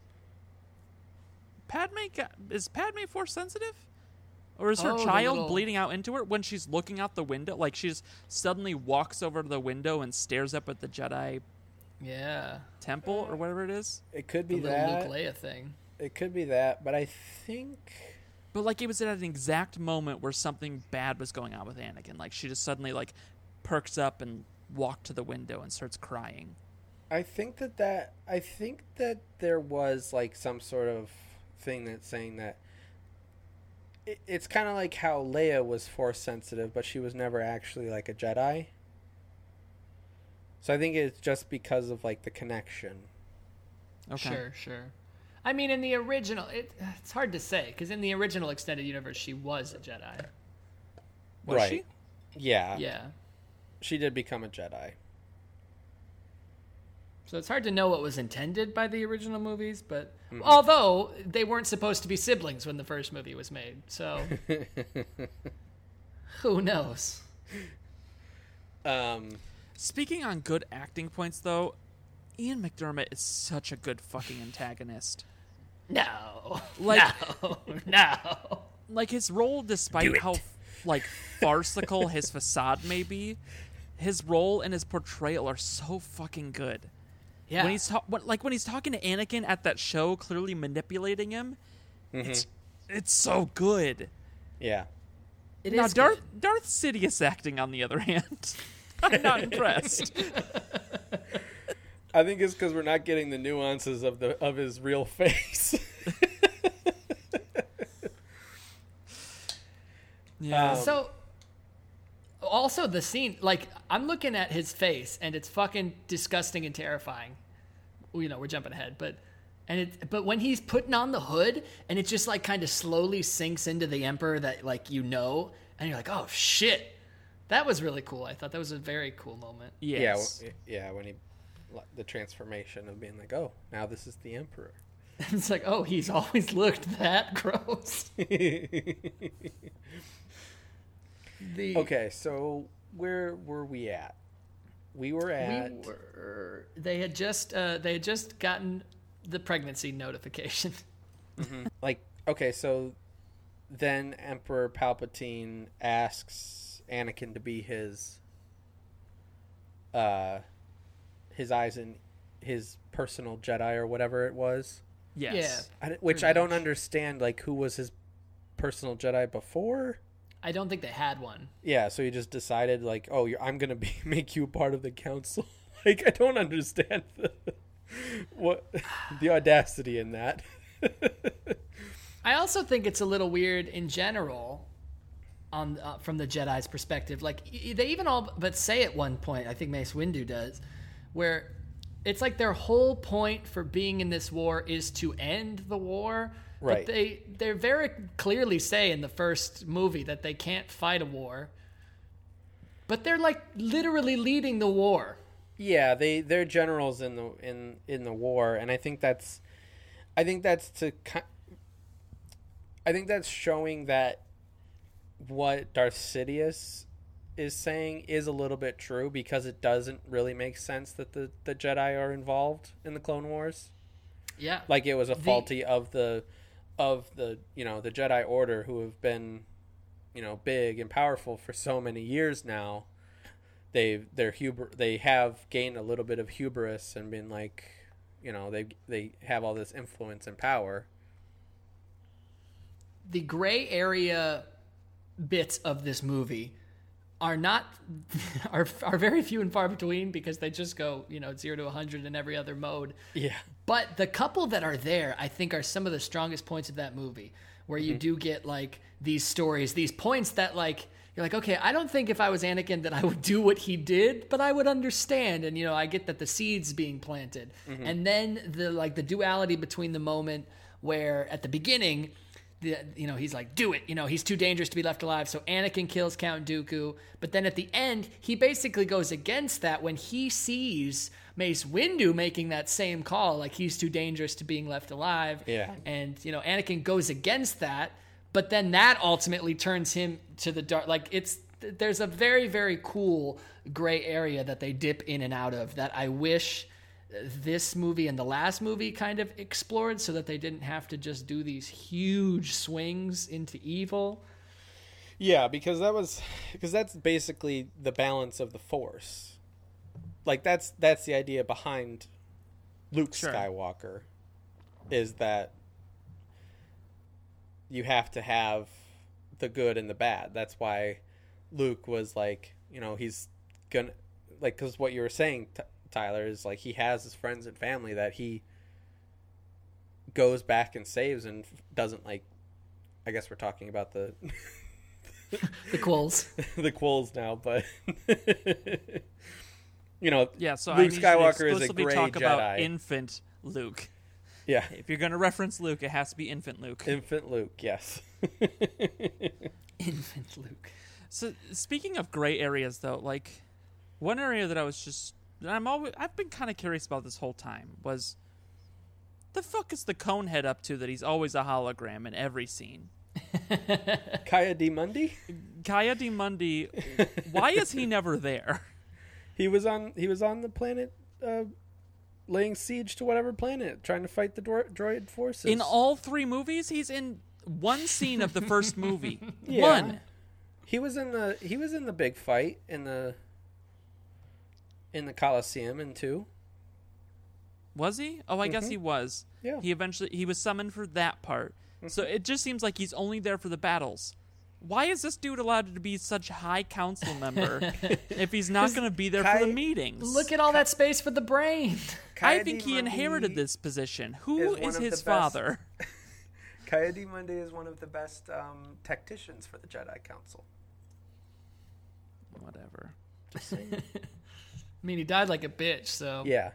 Padme got, is Padme force sensitive, or is her Oh, the child little- bleeding out into her when she's looking out the window? Like she's suddenly walks over to the window and stares up at the Jedi Yeah. temple or whatever it is. It could The be little that. Luke Leia thing. It could be that, but I think But like it was at an exact moment where something bad was going on with Anakin. Like she just suddenly like perks up and walked to the window and starts crying. I think that that I think that there was like some sort of thing that's saying that it, it's kind of like how Leia was force sensitive, but she was never actually like a Jedi. So I think it's just because of like the connection. Okay. Sure, sure. I mean, in the original, it, it's hard to say because in the original extended universe, she was a Jedi. Was Right. she? Yeah, Yeah. she did become a Jedi. So it's hard to know what was intended by the original movies, but although they weren't supposed to be siblings when the first movie was made, so who knows? Um, Speaking on good acting points, though, Ian McDiarmid is such a good fucking antagonist. No, Like- no, no. Like his role, despite how like farcical his facade may be, his role and his portrayal are so fucking good. Yeah, When he's ta- when, like when he's talking to Anakin at that show, clearly manipulating him, it's it's so good. yeah. it now is Darth good. Darth Sidious acting, on the other hand, I'm not impressed. I think it's because we're not getting the nuances of the of his real face. Yeah. Um, So, also the scene, like I'm looking at his face, and it's fucking disgusting and terrifying. Well, You know, we're jumping ahead, but and it, but when he's putting on the hood, and it just like kind of slowly sinks into the emperor that like you know, and you're like, oh shit, that was really cool. I thought that was a very cool moment. Yeah, yes. w- yeah. When he, the transformation of being like, oh, now this is the emperor. it's like, oh, he's always looked that gross. The okay, so where were we at? We were at. we were they had just uh, they had just gotten the pregnancy notification. like okay so then emperor palpatine asks anakin to be his uh his eyes and his personal jedi or whatever it was yes. I, which i don't understand like who was his personal jedi before I don't think they had one. yeah so he just decided like oh you're, i'm gonna be make you part of the council like i don't understand the, what the audacity in that I also think it's a little weird in general on uh, from the Jedi's perspective. Like they even all but say at one point, I think Mace Windu does, where it's like their whole point for being in this war is to end the war. Right. But they they very clearly say in the first movie that they can't fight a war. But they're like literally leading the war. Yeah, they they're generals in the in in the war, and I think that's, I think that's to, I think that's showing that what Darth Sidious is saying is a little bit true because it doesn't really make sense that the the Jedi are involved in the Clone Wars. Yeah. Like it was a faulty of the, of the you know the Jedi Order who have been, you know, big and powerful for so many years now. They they're huber they have gained a little bit of hubris and been like you know they they have all this influence and power. The gray area bits of this movie are not are are very few and far between because they just go you know zero to 100 in every other mode. Yeah. But the couple that are there i think are some of the strongest points of that movie where you mm-hmm. do get like these stories these points that like you're like okay i don't think if i was anakin that i would do what he did but i would understand. And you know i get that the seeds being planted. Mm-hmm. And then the like the duality between the moment where at the beginning the, you know he's like do it. You know he's too dangerous to be left alive. So anakin kills count dooku. But then at the end he basically goes against that when he sees mace windu making that same call like he's too dangerous to being left alive. Yeah. and you know anakin goes against that. But then that ultimately turns him to the dark like it's there's a very very cool gray area that they dip in and out of that I wish this movie and the last movie kind of explored so that they didn't have to just do these huge swings into evil. Yeah, because that was because that's basically the balance of the force. Like that's that's the idea behind Luke Sure. Skywalker is that you have to have the good and the bad. That's why Luke was like, you know, he's gonna like cuz what you were saying T- Tyler is like he has his friends and family that he goes back and saves and doesn't like I guess we're talking about the The Quills. the quills now, but you know, Yeah, so I Luke need Skywalker is a explicitly gray talk about infant Luke. yeah, If you're going to reference Luke, it has to be infant Luke. infant Luke, yes. Infant Luke. So speaking of gray areas, though, like one area that I was just that I'm always I've been kind of curious about this whole time was the fuck is the Conehead up to that he's always a hologram in every scene? Ki-Adi-Mundi, Kaya D. Mundi, why is he never there? he was on he was on the planet uh, laying siege to whatever planet, trying to fight the dro- droid forces. In all three movies, he's in one scene of the first movie. Yeah. One. he was in the he was in the big fight in the in the Coliseum in two. Was he? Oh, I guess he was. Yeah. He eventually he was summoned for that part. So it just seems like he's only there for the battles. Why is this dude allowed to be such high council member if he's not going to be there for the meetings? Look at all that space for the brain. I think he Mundi inherited this position. Who is, is his father? Ki-Adi-Mundi is one of the best um, tacticians for the Jedi Council. Whatever. I mean, he died like a bitch, so. Yeah.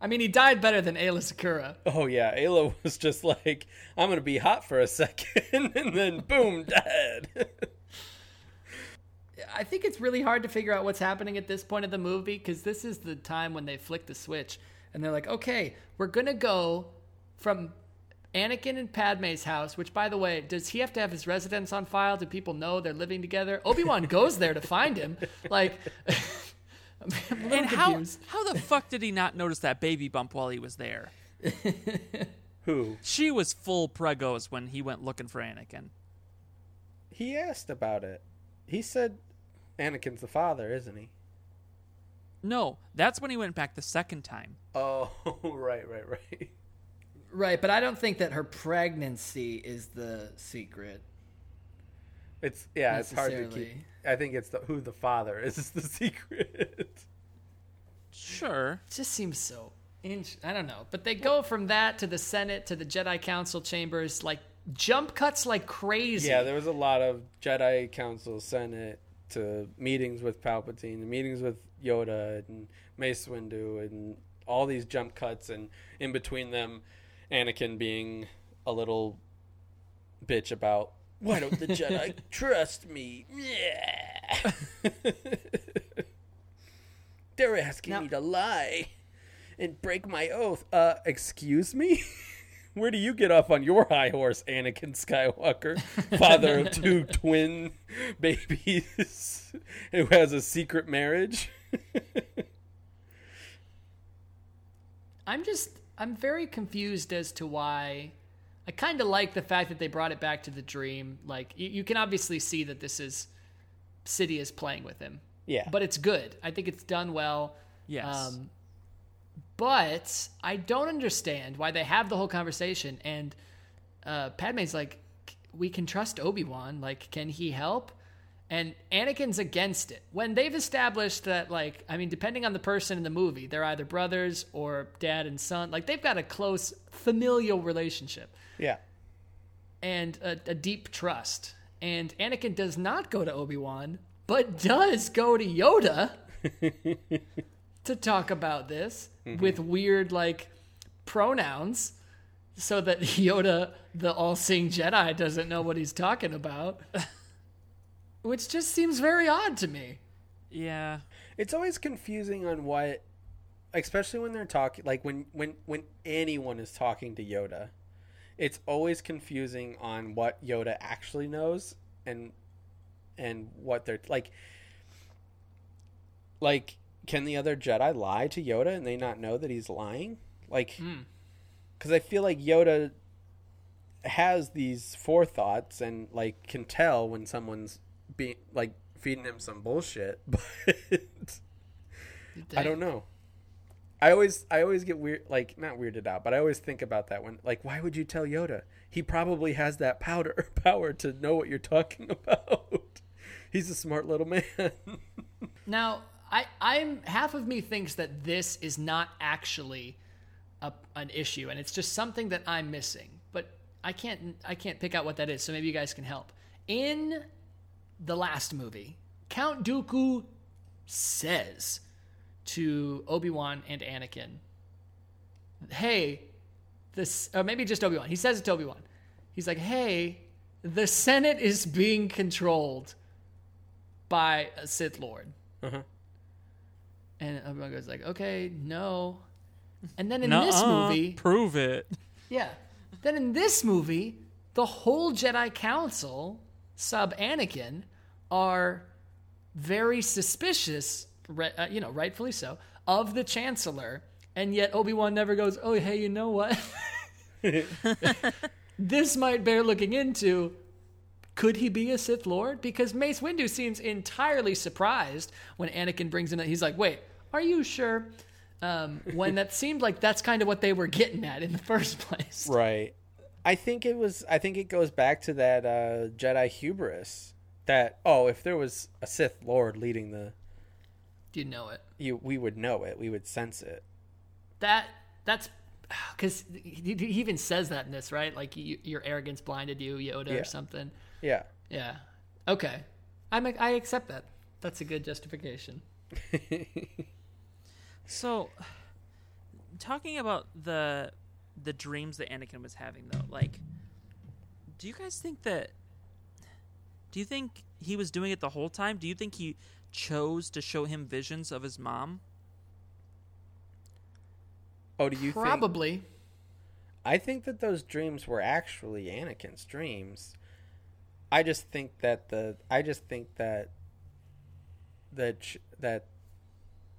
I mean, he died better than Aayla Secura. Oh yeah, Aayla was just like, I'm gonna be hot for a second, and then boom, dead. I think it's really hard to figure out what's happening at this point of the movie because this is the time when they flick the switch and they're like, okay, we're gonna go from Anakin and Padme's house. Which, by the way, does he have to have his residence on file? Do people know they're living together? Obi Wan goes there to find him. Like, I'm a little And how how the fuck did he not notice that baby bump while he was there? Who? She was full pregos when he went looking for Anakin. He asked about it. He said, Anakin's the father, isn't he? No, that's when he went back the second time. Oh, right, right, right. Right, but I don't think that her pregnancy is the secret. It's yeah, it's hard to keep. I think it's the who the father is, is the secret. Sure. It just seems so. Int- I don't know, but they go from that to the Senate to the Jedi Council chambers, like jump cuts like crazy. yeah, there was a lot of Jedi Council, Senate to meetings with Palpatine, meetings with Yoda and Mace Windu, and all these jump cuts, and in between them, Anakin being a little bitch about why don't the Jedi trust me? Yeah. They're asking Now- me to lie and break my oath. Uh, excuse me? Where do you get off on your high horse, Anakin Skywalker, father of two twin babies who has a secret marriage? I'm just I'm very confused as to why. I kind of like the fact that they brought it back to the dream. Like you, you can obviously see that this is Sidious playing with him, yeah. but it's good. I think it's done well. Yes. Um, but I don't understand why they have the whole conversation and uh, Padme's like, we can trust Obi Wan. Like, can he help? And Anakin's against it. When they've established that, like, I mean, depending on the person in the movie, they're either brothers or dad and son. Like, they've got a close familial relationship yeah. and a, a deep trust. And Anakin does not go to Obi Wan, but does go to Yoda to talk about this mm-hmm. with weird like pronouns, so that Yoda, the all-seeing Jedi, doesn't know what he's talking about. Which just seems very odd to me. yeah. It's always confusing on what especially when they're talking like when when when anyone is talking to Yoda. It's always confusing on what Yoda actually knows and and what they're like like can the other Jedi lie to Yoda and they not know that he's lying? Like hmm. cuz I feel like Yoda has these forethoughts and like can tell when someone's being like feeding him some bullshit, but I don't know. I always I always get weird like not weirded out, but I always think about that when like why would you tell Yoda? He probably has that powder power to know what you're talking about. He's a smart little man. Now, I, I'm half of me thinks that this is not actually a, an issue, and it's just something that I'm missing. But I can't I can't pick out what that is. So maybe you guys can help. In the last movie, Count Dooku says to Obi Wan and Anakin, "Hey, this or maybe just Obi Wan. He says it to Obi Wan. He's like, "Hey, the Senate is being controlled by a Sith Lord." Uh-huh. And Obi Wan goes like, "Okay, no." And then in this movie, prove it. yeah. Then in this movie, the whole Jedi Council, sub Anakin, are very suspicious, uh, you know, rightfully so, of the Chancellor. And yet Obi Wan never goes, oh, hey, you know what? this might bear looking into. Could he be a Sith Lord? Because Mace Windu seems entirely surprised when Anakin brings him in. He's like, "Wait, are you sure?" Um, when that seemed like that's kind of what they were getting at in the first place. Right. I think it was. I think it goes back to that uh, Jedi hubris. That oh, if there was a Sith Lord leading the, you know it? you we would know it. We would sense it. That that's because he, he even says that in this, right? Like you, your arrogance blinded you, Yoda, Yeah. or something. Yeah. Yeah. Okay. I'm I accept that. That's a good justification. So, talking about the the dreams that Anakin was having, though, like, do you guys think that? Do you think he was doing it the whole time? Do you think he chose to show him visions of his mom? Oh, do you think? Probably. I think that those dreams were actually Anakin's dreams. I just think that the I just think that the ch- that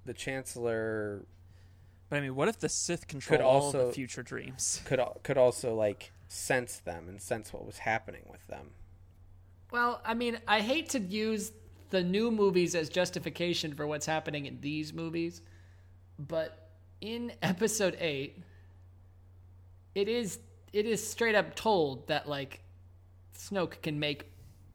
the chancellor But I mean, what if the Sith control Could all the also- future dreams? could could also like sense them and sense what was happening with them. Well, I mean, I hate to use the new movies as justification for what's happening in these movies, but in episode 8 it is it is straight up told that like Snoke can make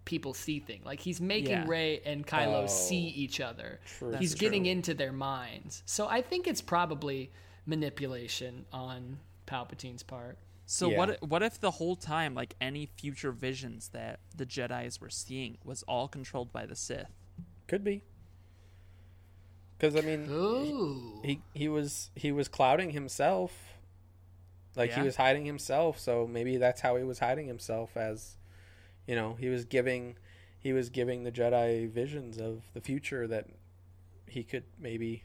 people see things. Like he's making Yeah. Rey and Kylo Oh. see each other. True. he's getting true. into their minds. So I think it's probably manipulation on Palpatine's part. So Yeah. what? What if the whole time, like any future visions that the Jedi's were seeing, was all controlled by the Sith? Could be. Because I mean, Ooh. he he was he was clouding himself, like Yeah. he was hiding himself. So maybe that's how he was hiding himself as, you know, he was giving he was giving the Jedi visions of the future that he could maybe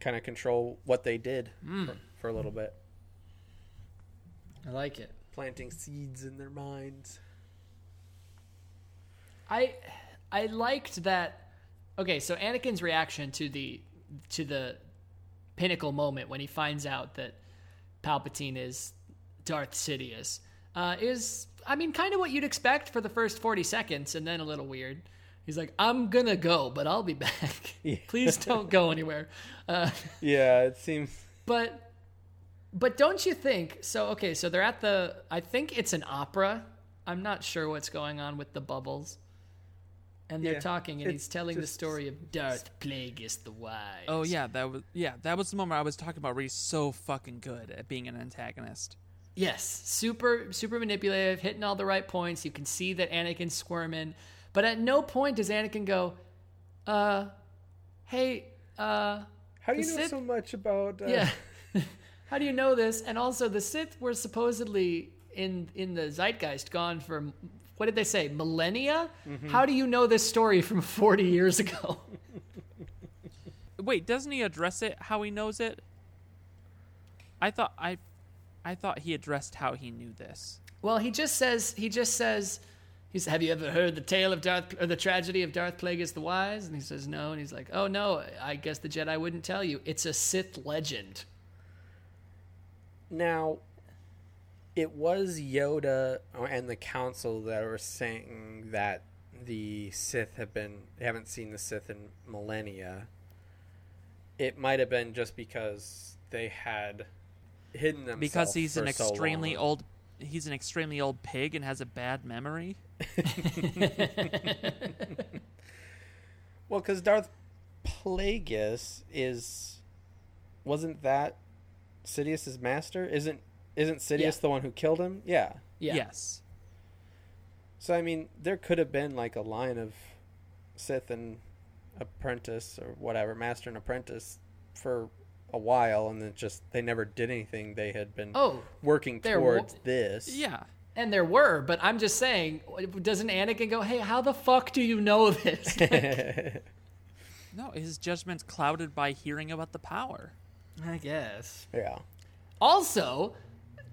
kind of control what they did hmm. for, for a little bit, I like it. planting seeds in their minds. I I liked that. Okay, so Anakin's reaction to the to the pinnacle moment when he finds out that Palpatine is Darth Sidious uh, is, I mean, kind of what you'd expect for the first forty seconds, and then a little weird. He's like, "I'm gonna go, but I'll be back. Yeah. Please don't go anywhere." Uh, Yeah, it seems. but but don't you think so okay so they're at the i think it's an opera i'm not sure what's going on with the bubbles and they're Yeah, talking and he's telling the story of darth plagueis the wise Oh yeah, that was yeah, that was the moment I was talking about. Where he's so fucking good at being an antagonist. yes super super manipulative hitting all the right points you can see that anakin's squirming but at no point does anakin go uh hey uh How do you know Sith- so much about? Uh, Yeah. How do you know this? And also, the Sith were supposedly in in the zeitgeist gone for what did they say millennia? Mm-hmm. How do you know this story from forty years ago? Wait, doesn't he address it how he knows it? I thought I, I thought he addressed how he knew this. Well, he just says he just says He said, "Have you ever heard the tale of Darth or the tragedy of Darth Plagueis the Wise?" And he says, "No." And he's like, "Oh no, I guess the Jedi wouldn't tell you. It's a Sith legend." Now, it was Yoda and the Council that were saying that the Sith have been they haven't seen the Sith in millennia. It might have been just because they had hidden themselves because he's an so extremely long. old he's an extremely old pig and has a bad memory. Well, because Darth Plagueis is wasn't that Sidious's master? Isn't isn't Sidious Yeah. the one who killed him? Yeah. Yeah. Yes. So I mean, there could have been like a line of Sith and apprentice or whatever, master and apprentice for a while, and then just they never did anything. They had been Oh, working there wa- towards this. Yeah. and there were, but I'm just saying, doesn't Anakin go, "Hey, how the fuck do you know this?" No, his judgment's clouded by hearing about the power. I guess. yeah. Also,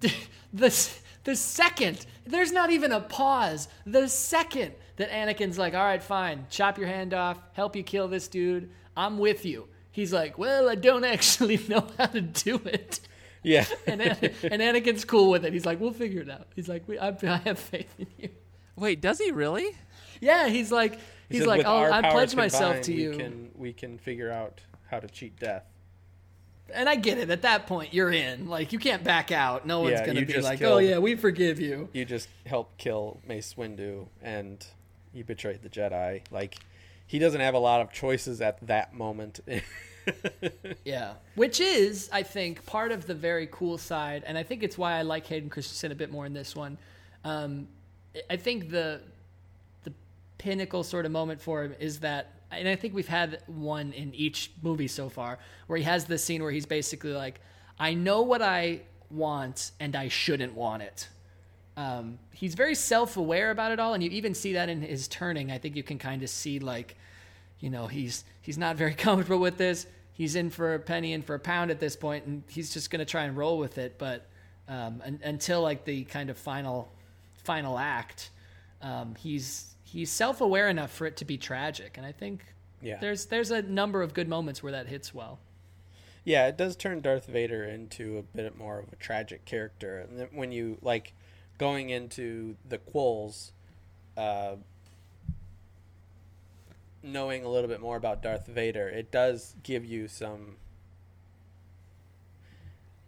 the the second there's not even a pause. The second that Anakin's like, "All right, fine, chop your hand off, help you kill this dude. I'm with you." He's like, "Well, I don't actually know how to do it." Yeah. And, An- and Anakin's cool with it. He's like, "We'll figure it out." He's like, we, I, "I have faith in you." Wait, does he really? Yeah, he's like, He he's like, "Oh, I powers pledge myself combined, to we you." Can, we can figure out how to cheat death. And I get it. At that point, you're in. Like, you can't back out. No one's Yeah, gonna be like, killed- "Oh yeah, we forgive you." You just helped kill Mace Windu, and you betrayed the Jedi. Like, he doesn't have a lot of choices at that moment. Yeah. Which is, I think, part of the very cool side, and I think it's why I like Hayden Christensen a bit more in this one. Um, I think the the pinnacle sort of moment for him is that, and I think we've had one in each movie so far, where he has this scene where he's basically like, "I know what I want, and I shouldn't want it." Um, he's very self-aware about it all, and you even see that in his turning. I think you can kind of see like you know he's he's not very comfortable with this he's in for a penny and for a pound at this point and he's just going to try and roll with it but um, un, until like the kind of final final act um, he's he's self-aware enough for it to be tragic and i think Yeah. there's there's a number of good moments where that hits well yeah, it does turn Darth Vader into a bit more of a tragic character. And when you, like, going into the Quills, uh, knowing a little bit more about Darth Vader, it does give you some,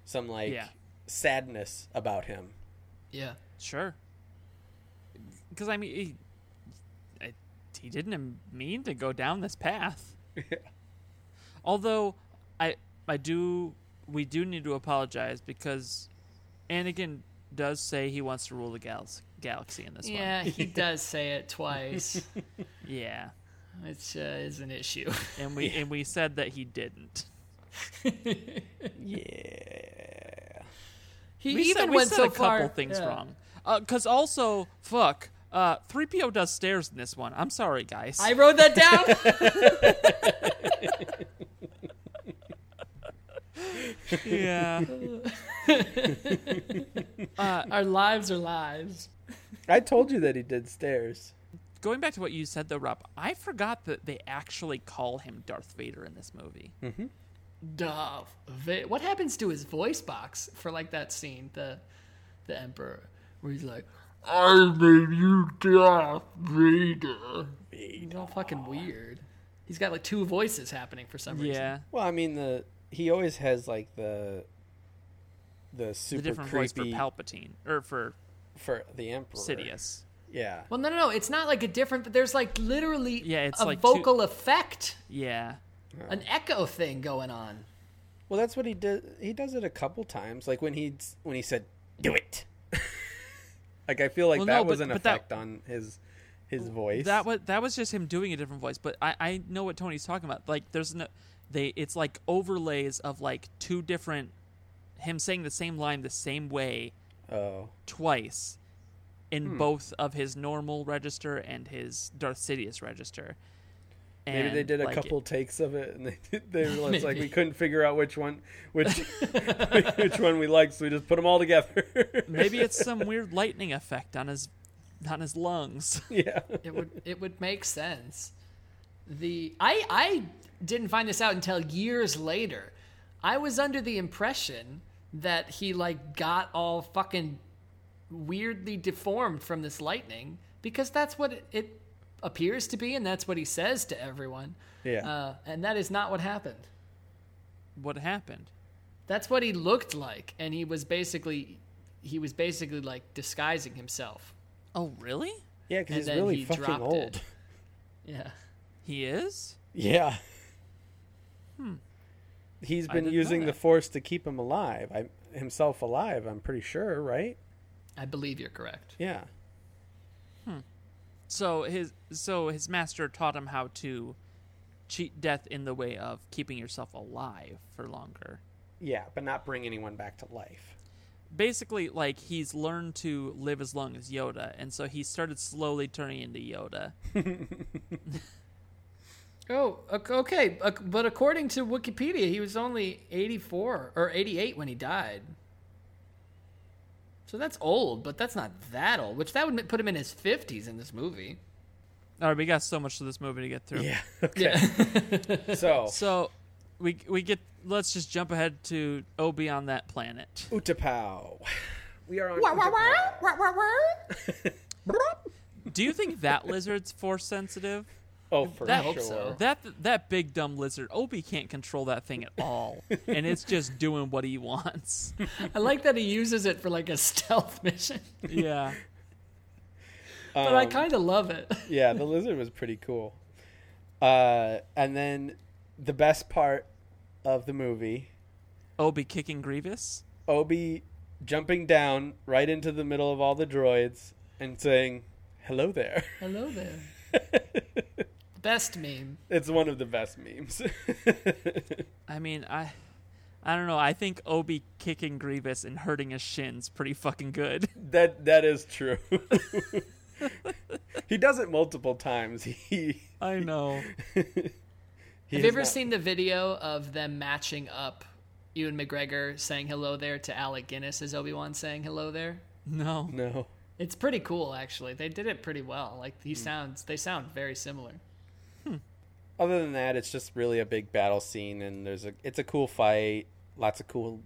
some, like, Yeah. sadness about him. yeah Sure. Because I mean, he, didn't mean to go down this path. Although, I I do we do need to apologize because Anakin does say he wants to rule the gal- galaxy in this yeah he does say it twice. Yeah, which uh, is an issue and we and we said that he didn't. Yeah. he We even said, we went said so a couple far things yeah. wrong. Because also, fuck, uh, 3PO does stairs in this one. I'm sorry, guys. i wrote that down yeah. uh, our lives are lives I told you that he did stairs. going back to what you said though, Rob, I forgot that they actually call him Darth Vader in this movie. Darth Va- What happens to his voice box for like that scene, the the Emperor, where he's like, "I made you Darth Vader." He's all fucking weird. He's got like two voices happening for some reason. Yeah, Well, I mean the he always has like the the the super different voice for Palpatine or for for the emperor. Sidious. Yeah. Well, no, no, no. It's not like a different. But there's like literally Yeah, it's a like vocal effect, Yeah, an echo thing going on. Well, that's what he does. He does it a couple times, like when he when he said, "Do it." like I feel like Well, that no, but- was an but that- effect on his his voice. that was that was just him doing a different voice. But I I know what Tony's talking about. Like there's no they it's like overlays of like two different him saying the same line the same way oh, twice in Hmm. both of his normal register and his Darth Sidious register. Maybe they did a like, couple takes of it, and they did, they realized like we couldn't figure out which one which which one we liked, so we just put them all together. Maybe it's some weird lightning effect on his not in his lungs. Yeah. it would it would make sense. The I I didn't find this out until years later. I was under the impression that he like got all fucking weirdly deformed from this lightning because that's what it, it appears to be and that's what he says to everyone. Yeah. Uh, and that is not what happened. what happened? That's what he looked like and he was basically he was basically like disguising himself. Oh, really? yeah, because he's really he fucking old. it. Yeah. He is? Yeah. He's I been using the force to keep him alive. I, himself alive, I'm pretty sure, right? I believe you're correct. Yeah. So his so his master taught him how to cheat death in the way of keeping yourself alive for longer. Yeah, but not bring anyone back to life. Basically, like he's learned to live as long as Yoda, and so he started slowly turning into Yoda. Oh, ok- okay. But according to Wikipedia, he was only 84 or 88 when he died. So that's old, but that's not that old, which that would put him in his 50s in this movie. All right, we got so much to this movie to get through. Yeah. Okay. Yeah. so, So we we get let's just jump ahead to Obi on that planet. Utapau. We are on Utapau. Do you think that lizard's force sensitive? Oh, for That- sure. hope so. That that big dumb lizard, Obi can't control that thing at all, and it's just doing what he wants. I like that he uses it for like a stealth mission, Yeah, but I Um, kind of love it. yeah, the lizard was pretty cool. Uh, and then the best part of the movie, Obi kicking Grievous. Obi jumping down right into the middle of all the droids and saying, "Hello there." Hello there. Best meme. it's one of the best memes. I mean, I I don't know. I think Obi kicking Grievous and hurting his shins pretty fucking good. that that is true. he does it multiple times. He I know. he Have you ever not- seen the video of them matching up Ewan McGregor saying hello there to Alec Guinness as Obi Wan saying hello there? No. No. It's pretty cool, actually. They did it pretty well. Like he mm. sounds, they sound very similar. Other than that, it's just really a big battle scene, and there's a it's a cool fight. Lots of cool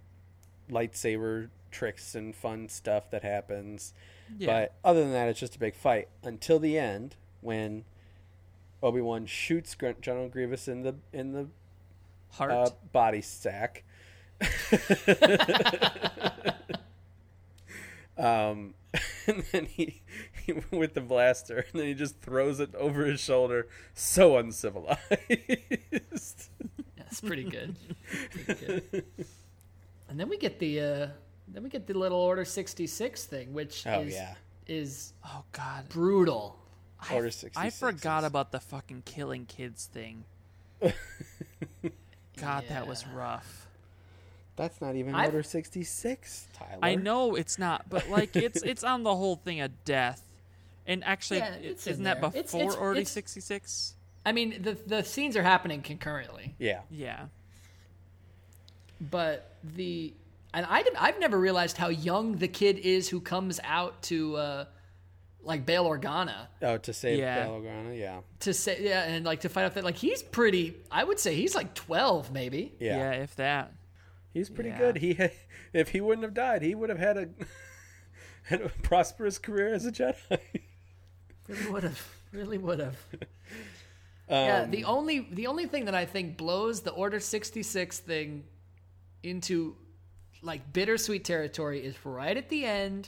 lightsaber tricks and fun stuff that happens. Yeah. But other than that, it's just a big fight until the end when Obi Wan shoots General Grievous in the in the Heart. uh, body sack. um, and then he, he with the blaster, and then he just throws it over his shoulder. So uncivilized. Yeah, it's pretty good. Pretty good. And then we get the, uh, then we get the little Order sixty six thing, which oh is yeah, is oh God. brutal. Order I, sixty. I forgot about the fucking killing kids thing. God, that was rough. That's not even I've- Order sixty six, Tyler. I know it's not, but like it's it's on the whole thing of death. And actually, Yeah, it's isn't that before It's- it's- Order sixty six? I mean, the the scenes are happening concurrently. Yeah, Yeah. but the and I did, I've never realized how young the kid is who comes out to uh, like Bail Organa oh to save Yeah. Bail Organa, yeah, to say yeah and like to fight off that like he's pretty I would say he's like twelve maybe yeah, yeah, if that. He's pretty Yeah. good. He had, if he wouldn't have died, he would have had a had a prosperous career as a Jedi. really would have. Really would have. Um, yeah the only the only thing that I think blows the Order sixty six thing into like bittersweet territory is right at the end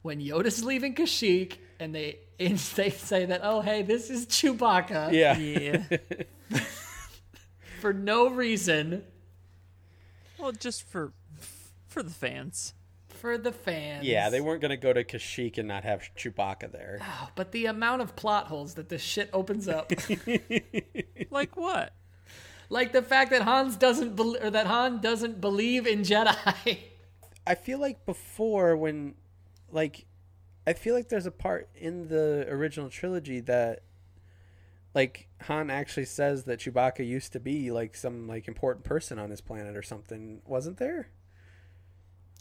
when Yoda's leaving Kashyyyk and they and they say that oh hey this is Chewbacca. Yeah, Yeah. for no reason. Well, just for for the fans. For the fans. yeah. They weren't gonna go to Kashyyyk and not have Chewbacca there. Oh, but the amount of plot holes that this shit opens up, Like what? like the fact that Hans doesn't bel or that Han doesn't believe in Jedi. I feel like before when, like, I feel like there's a part in the original trilogy that, like, Han actually says that Chewbacca used to be like some like important person on his planet or something. Wasn't there?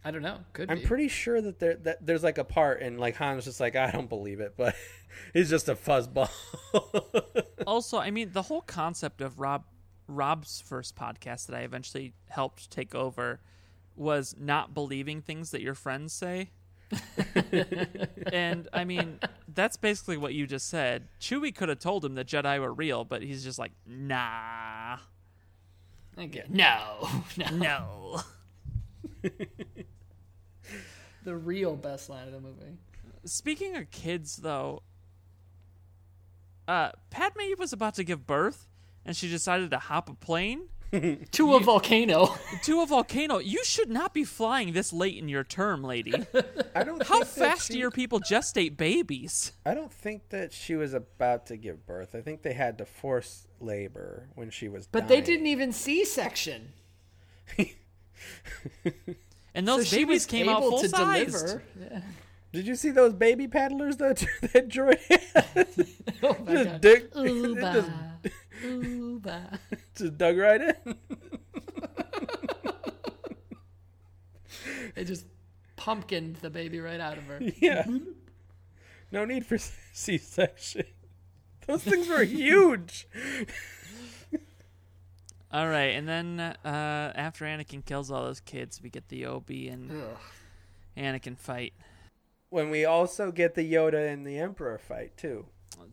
I don't know. Could I'm be. pretty sure that there that there's like a part and like Han's just like I don't believe it, but he's just a fuzzball. also, I mean, the whole concept of Rob Rob's first podcast that I eventually helped take over was not believing things that your friends say. and I mean, that's basically what you just said. Chewie could have told him the Jedi were real, but he's just like, nah, Okay. No, no. no. The real best line of the movie. Speaking of kids, though, uh, Padme was about to give birth, and she decided to hop a plane To a volcano. to a volcano. You should not be flying this late in your term, lady. I don't. How think that fast she, do your people gestate babies? I don't think that she was about to give birth. I think they had to force labor when she was. But they didn't even C section. And So those she babies was came out able full to sized. deliver. Yeah. Did you see those baby paddlers that that droid had? Oh my just god. dick, Ooh, it just, bah. Ooh, bah. just dug right in. They just pumpkined the baby right out of her. Yeah. No need for C-section. Those things were huge. All right, and then uh, after Anakin kills all those kids, we get the Obi and Ugh. Anakin fight. When we also get the Yoda and the Emperor fight too.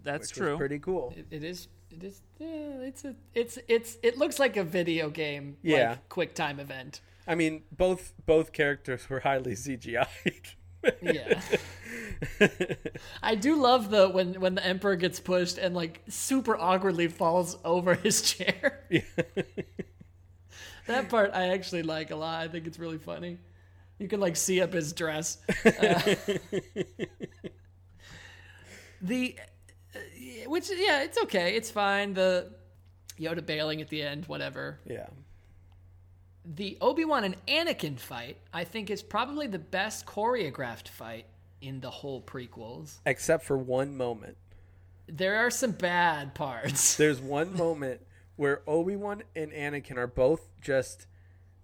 That's which true. Was pretty cool. It, it is. It is. Yeah, it's a. It's. It's. It looks like a video game. Yeah. Like, quick time event. I mean, both both characters were highly CGI'd. Yeah. I do love the when when the emperor gets pushed and like super awkwardly falls over his chair. Yeah. That part I actually like a lot. I think it's really funny. You can like see up his dress. Uh, the uh, which yeah, it's okay. It's fine. The Yoda bailing at the end, whatever. yeah. The Obi-Wan and Anakin fight, I think is probably the best choreographed fight in the whole prequels. Except for one moment. There are some bad parts. There's one moment where Obi-Wan and Anakin are both just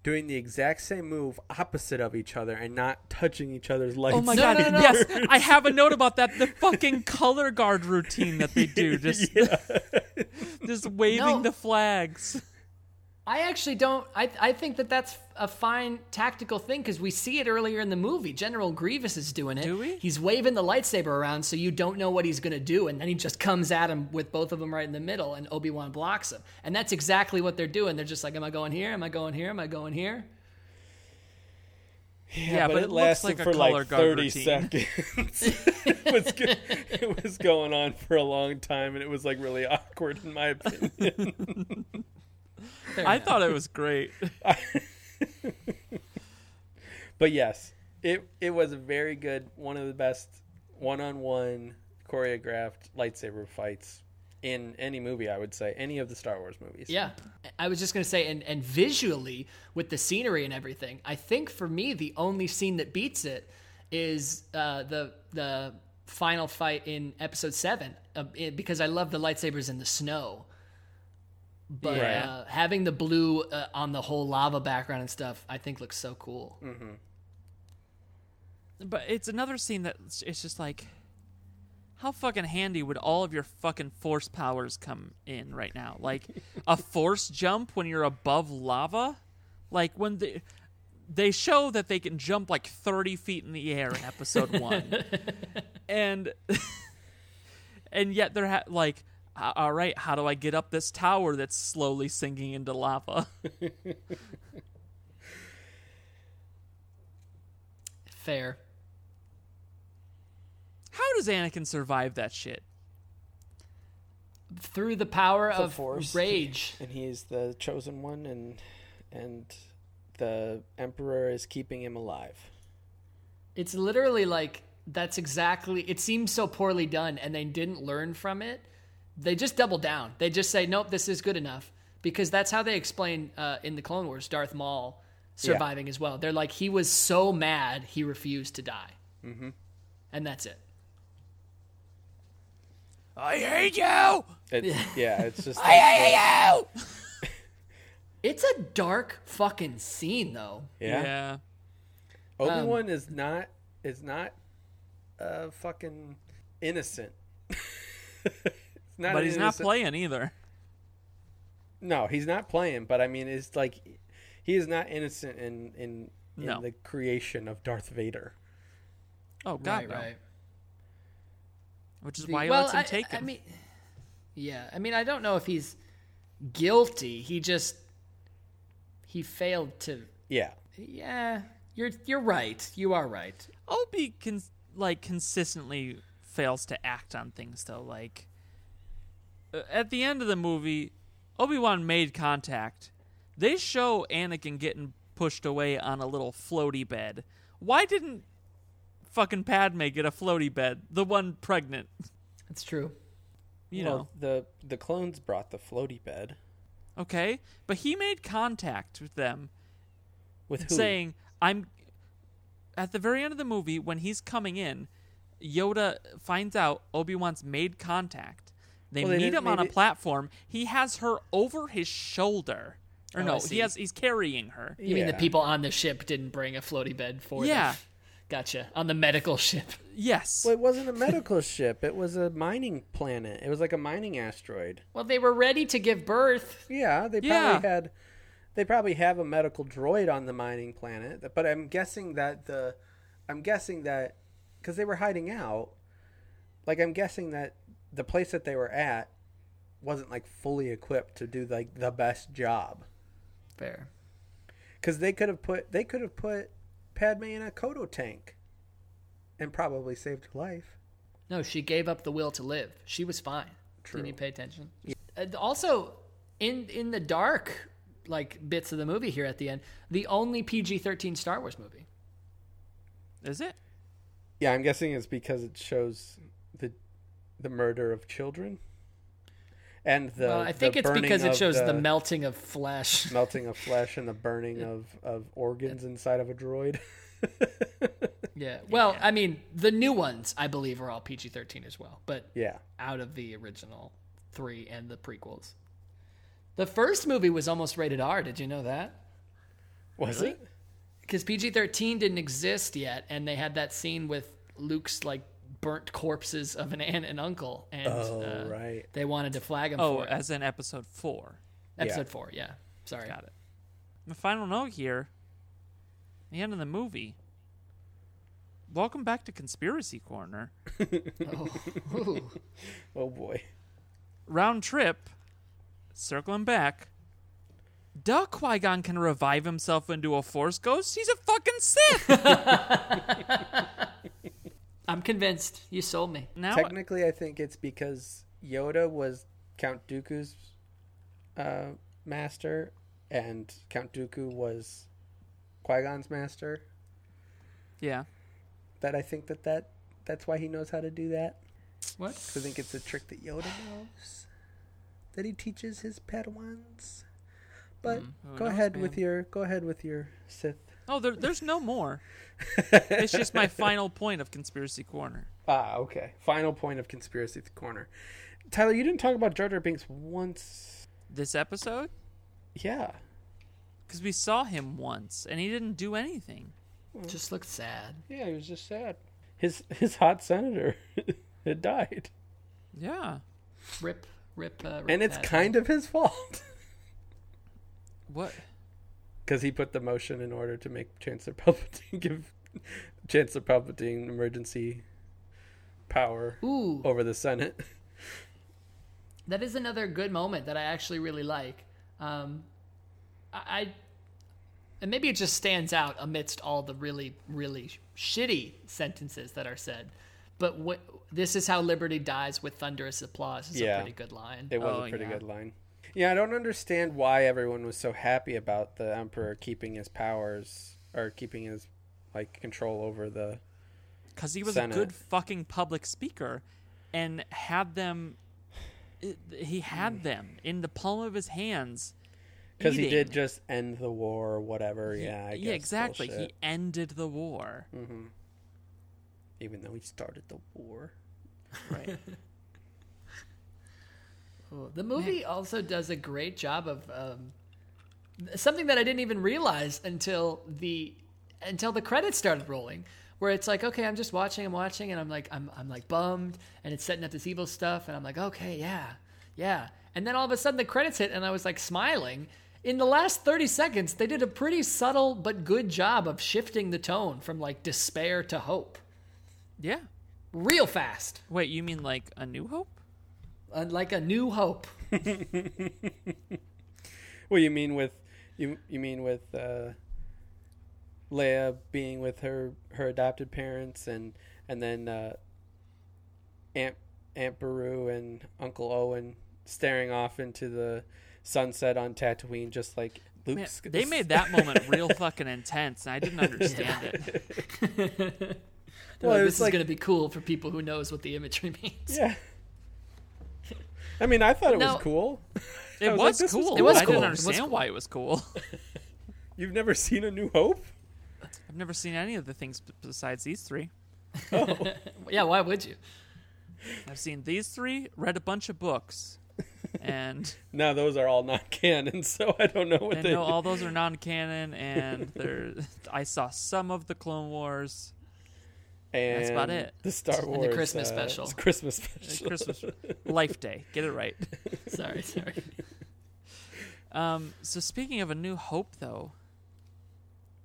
doing the exact same move opposite of each other and not touching each other's legs. Oh my No, god! no, no. Yes, I have a note about that. The fucking color guard routine that they do, just just waving No. the flags. I actually don't. I I think that that's a fine tactical thing because we see it earlier in the movie. General Grievous is doing it. Do we? He's waving the lightsaber around, so you don't know what he's gonna do, and then he just comes at him with both of them right in the middle, and Obi Wan blocks him. And that's exactly what they're doing. They're just like, "Am I going here? Am I going here? Am I going here?" Yeah, but, but it it looks lasted like a for color like 30 routine. seconds. it, was go- it was going on for a long time and it was like really awkward in my opinion. Fair I enough. thought it was great. but yes, it it was a very good one of the best one-on-one choreographed lightsaber fights in any movie, I would say, any of the Star Wars movies. Yeah, I was just gonna say, and and visually with the scenery and everything, I think for me the only scene that beats it is uh, the the final fight in Episode Seven, uh, it- because I love the lightsabers in the snow. But Yeah. uh, having the blue uh, on the whole lava background and stuff, I think looks so cool. But it's another scene that it's just like, how fucking handy would all of your fucking force powers come in right now? Like a force jump when you're above lava, like when they they show that they can jump like thirty feet in the air in episode one, and and yet they're ha- like. "A- All right, how do I get up this tower that's slowly sinking into lava? Fair. How does Anakin survive that shit? Through the power The of Force. rage. And he's the chosen one and and the emperor is keeping him alive. It's literally like that's exactly. It seems so poorly done, and they didn't learn from it. They just double down. They just say, "Nope, this is good enough," because that's how they explain uh, in the Clone Wars Darth Maul surviving as well. They're like, he was so mad he refused to die, mm-hmm. and that's it. I hate you! It's, yeah, it's just I hate you! It's a dark fucking scene, though. yeah. Obi Wan is not is not uh fucking innocent. it's not but he's not innocent- playing either. No, he's not playing. But I mean, it's like he is not innocent in in, in No. the creation of Darth Vader. Oh God, right, no. right. Which is The- why he well, lets him I, take I mean, yeah. I mean, I don't know if he's guilty. He just he failed to. Yeah, Yeah, you're you're right. You are right. Obi can like consistently fails to act on things though. Like Uh, at the end of the movie, Obi Wan made contact. They show Anakin getting pushed away on a little floaty bed. Why didn't fucking Padme get a floaty bed? The one pregnant, That's true. you well, know. the the clones brought the floaty bed Okay, but he made contact with them, with who? saying, "I'm." At the very end of the movie, when he's coming in, Yoda finds out Obi Wan's made contact. They Well, meet didn't- him on a platform. He has her over his shoulder, or Oh, no, he has he's carrying her. You mean the people on the ship didn't bring a floaty bed for Yeah. them? Gotcha. On the medical ship. Yes, Well, it wasn't a medical ship. It was a mining planet. It was like a mining asteroid. Well, they were ready to give birth. Yeah, they Yeah. probably had. They probably have a medical droid on the mining planet, but I'm guessing that the, I'm guessing that, because they were hiding out, like I'm guessing that the place that they were at, wasn't like fully equipped to do like the best job. Fair. Because they could have put they could have put Padme in a Kodo tank, and probably saved her life. No, she gave up the will to live. She was fine. True. Didn't you pay attention? And also, in in the dark, like bits of the movie here at the end, the only PG thirteen Star Wars movie. is it? Yeah, I'm guessing it's because it shows the the murder of children, and the. well, I think the it's because it shows the, melting of flesh. melting of flesh and the burning of, of organs inside of a droid. Yeah. Well, I mean, the new ones I believe are all PG thirteen as well, but yeah, out of the original three and the prequels. The first movie was almost rated R. Did you know that? was Really? it? because PG thirteen didn't exist yet, and they had that scene with Luke's like burnt corpses of an aunt and uncle, and Oh, uh, right. they wanted to flag him Oh, for it. as in episode four. episode yeah. four. Yeah, sorry. Got it. The final note here. The end of the movie. Welcome back to Conspiracy Corner. Oh, Oh boy. round trip, circling back. Duh, Qui Gon can revive himself into a Force ghost. He's a fucking Sith. I'm convinced. You sold me. now, Technically, I think it's because Yoda was Count Dooku's uh, master, and Count Dooku was Qui Gon's master. yeah, That I think that, that that's why he knows how to do that. What? I think it's a trick that Yoda knows that he teaches his Padawans. But Who go knows, ahead with your go ahead with your Sith. Oh, there, there's no more. it's just my final point of Conspiracy Corner. Ah, okay. Final point of conspiracy corner. Tyler, you didn't talk about Jar Jar Binks once. This episode? Yeah. Because we saw him once and he didn't do anything. Just looked sad. Yeah, he was just sad. His his hot senator had died, Yeah. rip, uh, rip and it's that. kind of his fault What? Because he put the motion in order to make Chancellor Palpatine give Chancellor Palpatine emergency power Ooh, over the Senate. that is another good moment that I actually really like. Um, I, I and maybe it just stands out amidst all the really, really shitty sentences that are said. But what this is how liberty dies with thunderous applause is Yeah. a pretty good line. It was Oh, a pretty yeah. good line. Yeah, I don't understand why everyone was so happy about the Emperor keeping his powers or keeping his like control over the Because he was Senate. a good fucking public speaker and had them. He had mm. them in the palm of his hands. because he did just end the war or whatever. Yeah, I yeah, guess exactly. He ended the war. Mm-hmm. even though he started the war. Right. The movie also does a great job of um, something that I didn't even realize until the until the credits started rolling. Where it's like, okay, I'm just watching, I'm watching, and I'm like, I'm, I'm like bummed, and it's setting up this evil stuff, and I'm like, okay, yeah, yeah. And then all of a sudden the credits hit, and I was like smiling. In the last 30 seconds, they did a pretty subtle but good job of shifting the tone from like despair to hope. Yeah. Real fast. Wait, you mean like a New Hope? Uh, like a new hope. Well, you mean with you you mean with uh, Leia being with her her adopted parents and and then uh, Aunt Aunt Beru and Uncle Owen staring off into the sunset on Tatooine, just like Man, Luke's. they made that moment real fucking intense, and I didn't understand it. Well, like, this was is like- going to be cool for people who knows what the imagery means. Yeah. I mean, I thought it No. was cool. It was was, like, this was cool. cool. It was but I cool. didn't It understand cool. why it was cool. You've never seen A New Hope? I've never seen any of the things besides these three. Oh. Yeah, why would you? I've seen these three, read a bunch of books, and now those are all non-canon, so I don't know what they. know all those are non-canon. And I saw some of the Clone Wars. And That's about it. The Star Wars and the Wars Christmas uh, special. Christmas special. Christmas Life Day. Get it right. Sorry, sorry. Um, so speaking of a new hope, though,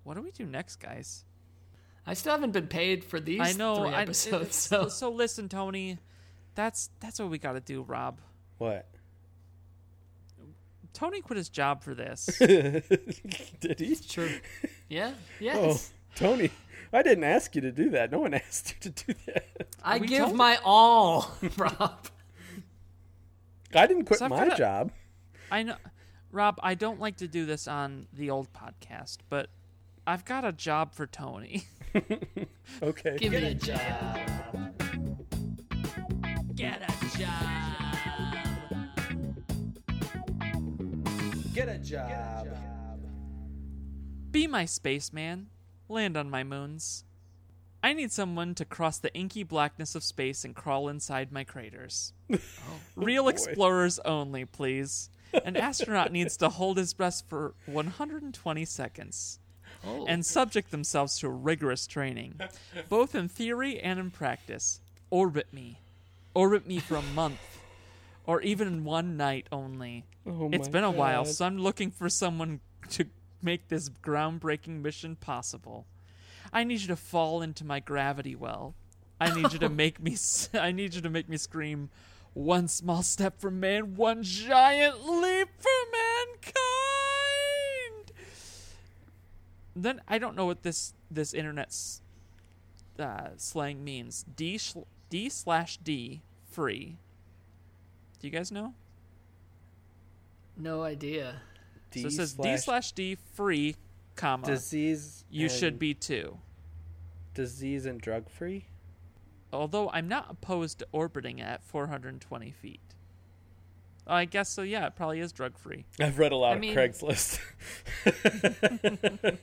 what do we do next, guys? I still haven't been paid for these I know. three I, episodes. it- so so listen, Tony. That's that's what we got to do, Rob. What? Tony quit his job for this. Did he? true. Yeah. Oh, Tony, I didn't ask you to do that. No one asked you to do that. I We give told- my all, Rob. I didn't quit So my gotta- job. I know, Rob. I don't like to do this on the old podcast, but I've got a job for Tony. Okay. Give me a job. Get a job. Get a job. Be my spaceman. Land on my moons. I need someone to cross the inky blackness of space and crawl inside my craters. Real explorers only, please. An astronaut needs to hold his breath for 120 seconds Oh. and subject themselves to rigorous training, both in theory and in practice. Orbit me. Orbit me for a month, or even one night only. Oh It's been a while, so I'm looking for someone to make this groundbreaking mission possible. I need you to fall into my gravity well. I need you to make me. I need you to make me scream. One small step for man, one giant leap for mankind. Then I don't know what this this internet's uh, slang means. D sh- D slash D free. Do you guys know? no idea. D so it says D slash slash D free, comma. disease. you should be too. disease and drug free. Although I'm not opposed to orbiting at 420 feet. Oh, I guess so. Yeah, it probably is drug free. I've read a lot I of mean- Craigslist.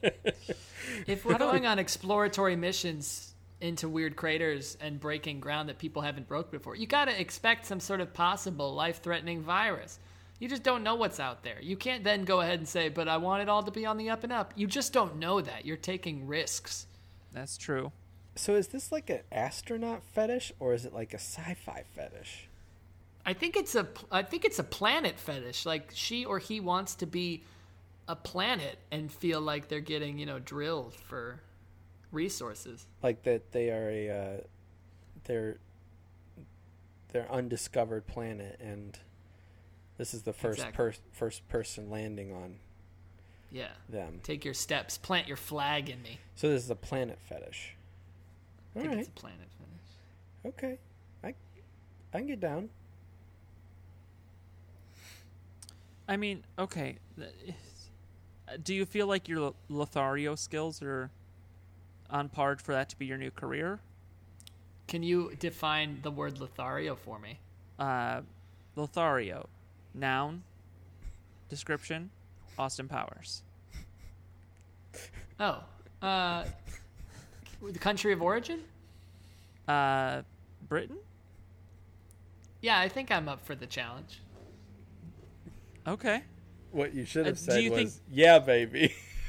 If we're going on exploratory missions into weird craters and breaking ground that people haven't broke before, you got to expect some sort of possible life-threatening virus. You just don't know what's out there. You can't then go ahead and say, "But I want it all to be on the up and up." You just don't know that. You're taking risks. That's true. so is this like an astronaut fetish or is it like a sci-fi fetish? I think it's a I think it's a planet fetish. Like she or he wants to be a planet and feel like they're getting, you know, drilled for resources. Like that they are a uh, they're they're undiscovered planet and this is the first Exactly. per- first person landing on Yeah. them. Take your steps, plant your flag in me. So this is a planet fetish. I All think right. it's a planet fetish. Okay. I I can get down. I mean, okay. Do you feel like your Lothario skills are on par for that to be your new career? Can you define the word Lothario for me? Uh, Lothario, noun, description, Austin Powers. Oh, uh, the country of origin? Uh, Britain? Yeah, I think I'm up for the challenge. Okay. What you should Uh, have do said was, think- "Yeah, baby."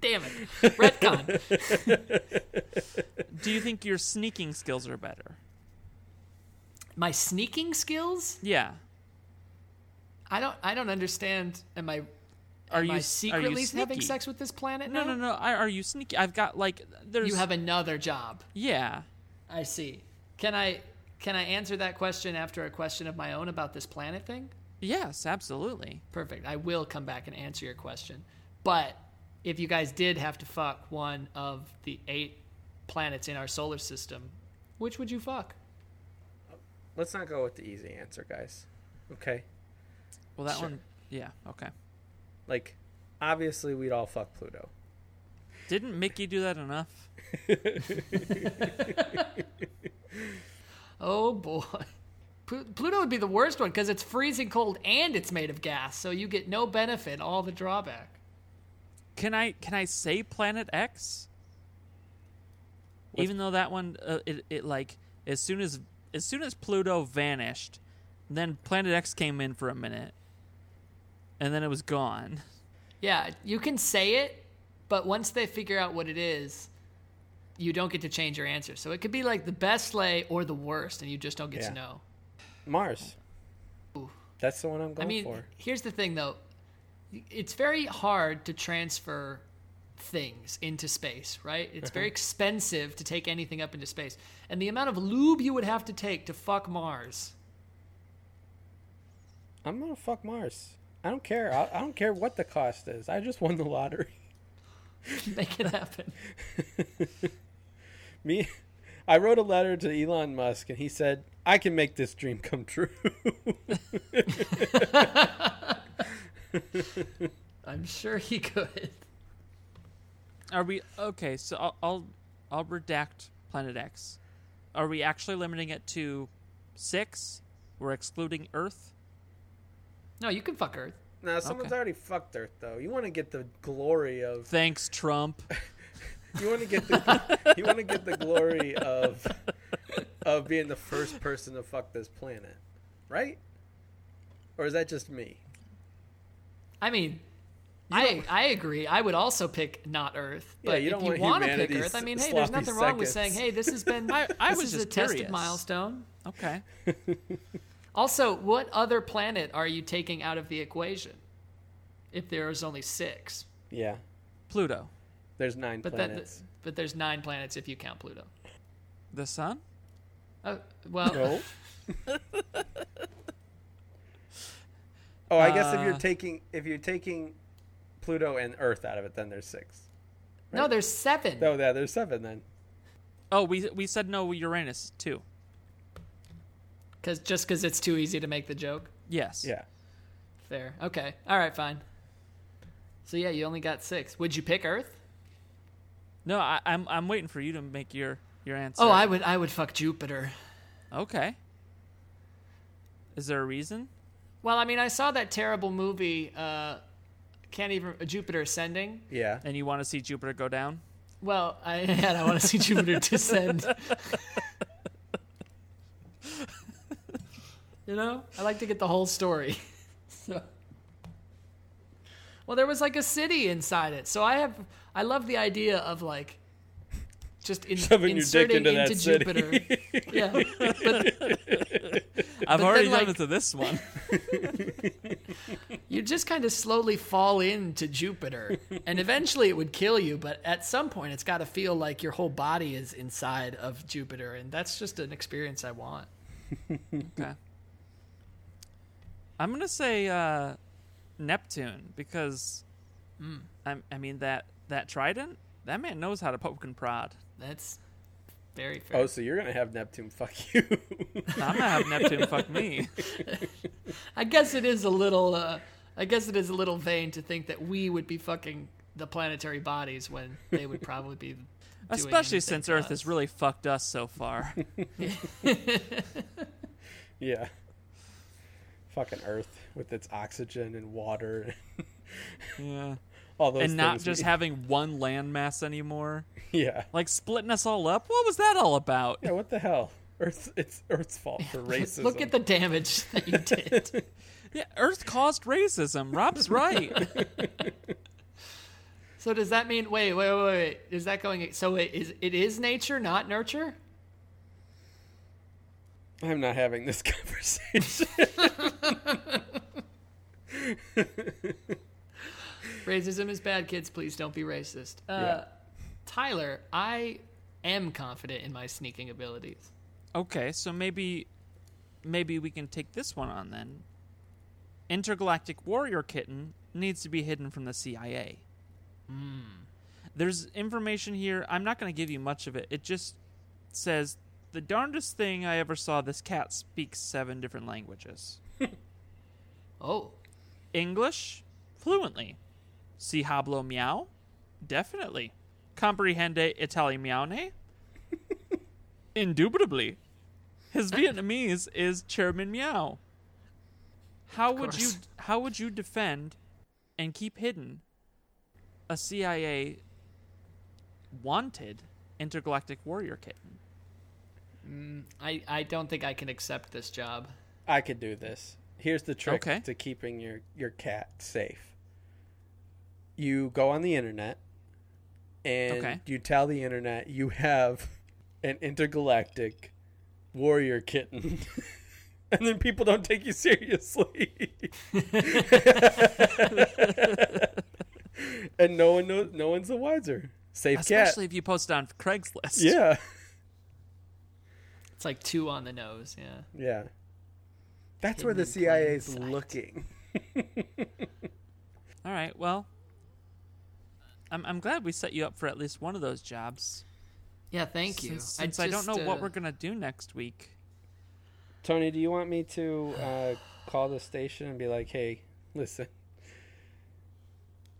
Damn it. Retcon. Do you think your sneaking skills are better? My sneaking skills? Yeah. I don't I don't understand. Am I Are am you I are you secretly having sex with this planet No, now? no, no. I- Are you sneaky? I've got like there's You have another job. yeah. I see. Can I can I answer that question after a question of my own about this planet thing? Yes, absolutely. Perfect. I will come back and answer your question. But if you guys did have to fuck one of the eight planets in our solar system, which would you fuck? Let's not go with the easy answer, guys. Okay. Well, that Sure. one yeah, okay. Like, obviously, we'd all fuck Pluto. Didn't Mickey do that enough? Oh boy. Plu- Pluto would be the worst one because it's freezing cold and it's made of gas, so you get no benefit, all the drawback. Can I can I say Planet X? What's- Even though that one uh, it it like as soon as as soon as Pluto vanished, then Planet X came in for a minute. And then it was gone. Yeah, you can say it, but once they figure out what it is, you don't get to change your answer. So it could be like the best lay or the worst, and you just don't get Yeah. to know. Mars. Ooh. That's the one I'm going I mean, for. here's the thing though. It's very hard to transfer things into space, right? It's very uh-huh. expensive to take anything up into space. And the amount of lube you would have to take to fuck Mars. I'm gonna fuck Mars. I don't care. I, I don't care what the cost is. I just won the lottery. Make it happen. Me, I wrote a letter to Elon Musk, and he said, "I can make this dream come true." I'm sure he could. Are we okay? So I'll I'll, I'll redact Planet X. Are we actually limiting it to six? We're excluding Earth. No, you can fuck Earth. now, someone's Okay. already fucked Earth, though. You want to get the glory of. Thanks, Trump. You want to get the. you want to get the glory of. Of being the first person to fuck this planet, right? Or is that just me? I mean, I I agree. I would also pick not Earth. Yeah, But you if don't you want want to pick Earth, I mean, hey, there's sloppy nothing wrong with saying, hey, this has been I- I this was is a just tested curious. milestone. Okay. Also, what other planet are you taking out of the equation? If there is only six, Yeah. Pluto. There's nine but that planets. but there's nine planets if you count Pluto. The sun? Oh, well, No. oh, I guess if you're Uh, taking if you're taking Pluto and Earth out of it, then there's six. no, there's seven. No, yeah, there's seven then. Oh, we we said no Uranus too. Cause just because it's too easy to make the joke. Yes. Yeah. Fair. Okay. All right. Fine. So yeah, you only got six. Would you pick Earth? No, I, I'm I'm waiting for you to make your your answer. Oh, I would. I would fuck Jupiter. Okay. Is there a reason? Well, I mean, I saw that terrible movie. Uh, can't even Jupiter Ascending. Yeah. And you want to see Jupiter go down? Well, I and I want to see Jupiter descend. you know, I like to get the whole story. so, well, there was like a city inside it, so I have. I love the idea of like just in, Shoving your dick inserting into that city. Jupiter. yeah, but I've But already then, done like- it to this one. you just kind of slowly fall into Jupiter, and eventually it would kill you. But at some point, it's got to feel like your whole body is inside of Jupiter, and that's just an experience I want. Okay. I'm gonna say uh, Neptune because I, I mean that that trident that man knows how to poke and prod. That's very fair. Oh, so you're gonna have Neptune fuck you? I'm gonna have Neptune fuck me. I guess it is a little. Uh, I guess it is a little vain to think that we would be fucking the planetary bodies when they would probably be. Especially since Earth us. has really fucked us so far. yeah. Fucking Earth with its oxygen and water, yeah. All those And not just we- having one landmass anymore. yeah. Like splitting us all up. What was that all about? Yeah. What the hell? Earth. It's Earth's fault for racism. Look at the damage that you did. Yeah, Earth caused racism. Rob's right. So does that mean? Wait, wait, wait, wait. Is that going? So it is it is nature, not nurture? I'm not having this conversation. Racism is bad, kids. Please don't be racist. Uh, Yeah. Tyler, I am confident in my sneaking abilities. Okay, so maybe maybe we can take this one on then. Intergalactic Warrior Kitten needs to be hidden from the CIA. There's information here. I'm not going to give you much of it. It just says the darndest thing I ever saw. This cat speaks seven different languages. Oh, English fluently. Si hablo meow? Definitely. Comprehende italiane? Indubitably. His Vietnamese is Chairman Meow. How Of would you how would you defend and keep hidden a CIA wanted intergalactic warrior kitten? Mm, I I don't think I can accept this job. I could do this. Here's the trick Okay. to keeping your, your cat safe. You go on the internet and Okay. you tell the internet you have an intergalactic warrior kitten. and then people don't take you seriously. and no one knows no one's the wiser. Safe Especially if you post it on Craigslist. Yeah. It's like two on the nose. Yeah. Yeah. That's where the in CIA is looking. All right. Well, I'm I'm glad we set you up for at least one of those jobs. Yeah. Thank you. Since, since I, don't just, know what uh, we're gonna do next week. Tony, do you want me to uh, call the station and be like, "Hey, listen,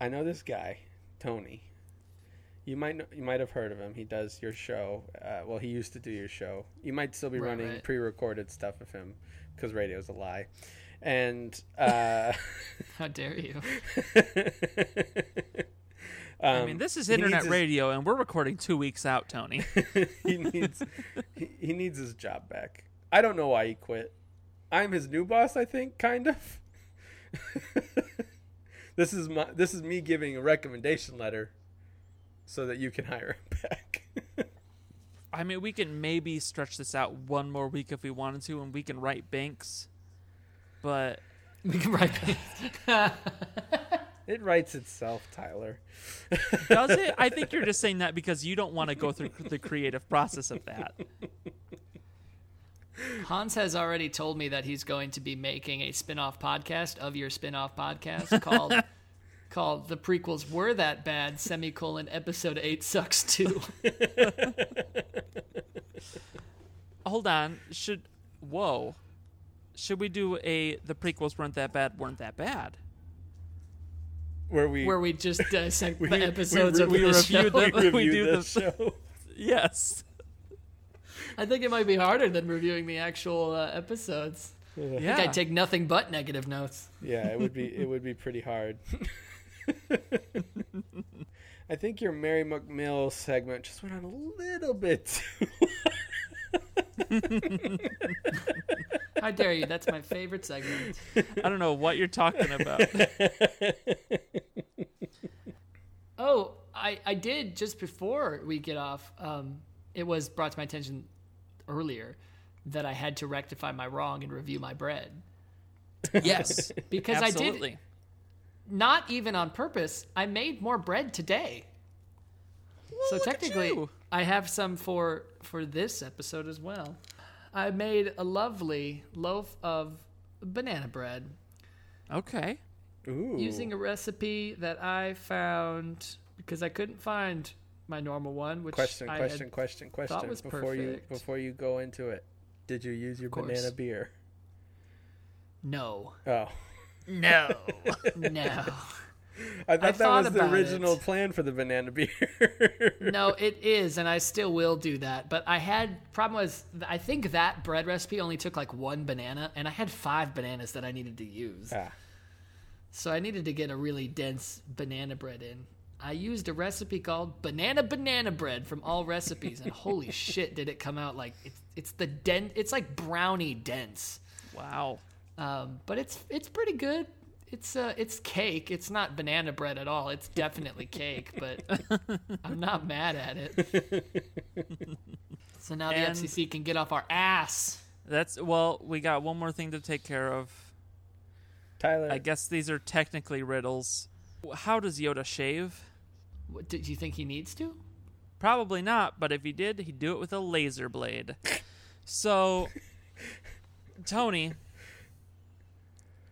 I know this guy, Tony. You might know, you might have heard of him. He does your show. Uh, well, he used to do your show. You might still be Right, running right. pre-recorded stuff of him because radio's a lie. And uh, How dare you? I um, mean, this is he needs internet his- radio, and we're recording two weeks out, Tony. he needs he, he needs his job back. I don't know why he quit. I'm his new boss, I think, kind of. this is my this is me giving a recommendation letter so that you can hire him back. I mean, we can maybe stretch this out one more week if we wanted to, and we can write banks. But We can write. it writes itself, Tyler. does it? I think you're just saying that because you don't want to go through the creative process of that. Hans has already told me that he's going to be making a spin-off podcast of your spin-off podcast called called The Prequels Were That Bad, semicolon episode 8 sucks too. Hold on. Should whoa? Should we do a the prequels weren't that bad, weren't that bad? Where we where we just dissect we- the we episodes of we the review show. we we do this the- show. Yes. I think it might be harder than reviewing the actual uh, episodes. I think I'd take nothing but negative notes. Yeah, it would be it would be pretty hard. I think your Mary McMill segment just went on a little bit too How dare you? That's my favorite segment. I don't know what you're talking about. Oh, I, I did just before we get off. Um, it was brought to my attention earlier that I had to rectify my wrong and review my bread. yes. Because I did, not even on purpose, I made more bread today. so look at technically, you. I have some for for this episode as well. I made a lovely loaf of banana bread Okay. Ooh. using a recipe that I found because I couldn't find my normal one. Which question, I question, question, question. was before you before you go into it, did you use your banana beer? no, Oh, no, no, I thought that thought was the original it. plan for the banana beer. no. It is, and I still will do that. But I had problem was I think that bread recipe only took like one banana, and I had five bananas that I needed to use. ah, So I needed to get a really dense banana bread in. I used a recipe called banana banana bread from all recipes, and holy shit, did it come out like it's it's the den it's like brownie dense. Wow. Um, but it's it's pretty good. It's uh, it's cake. It's not banana bread at all. It's definitely cake, but I'm not mad at it. so now the And- FCC can get off our ass. That's well, we got one more thing to take care of. Tyler, I guess these are technically riddles. How does Yoda shave? What, do you think he needs to? Probably not, but if he did, he'd do it with a laser blade. So, Tony,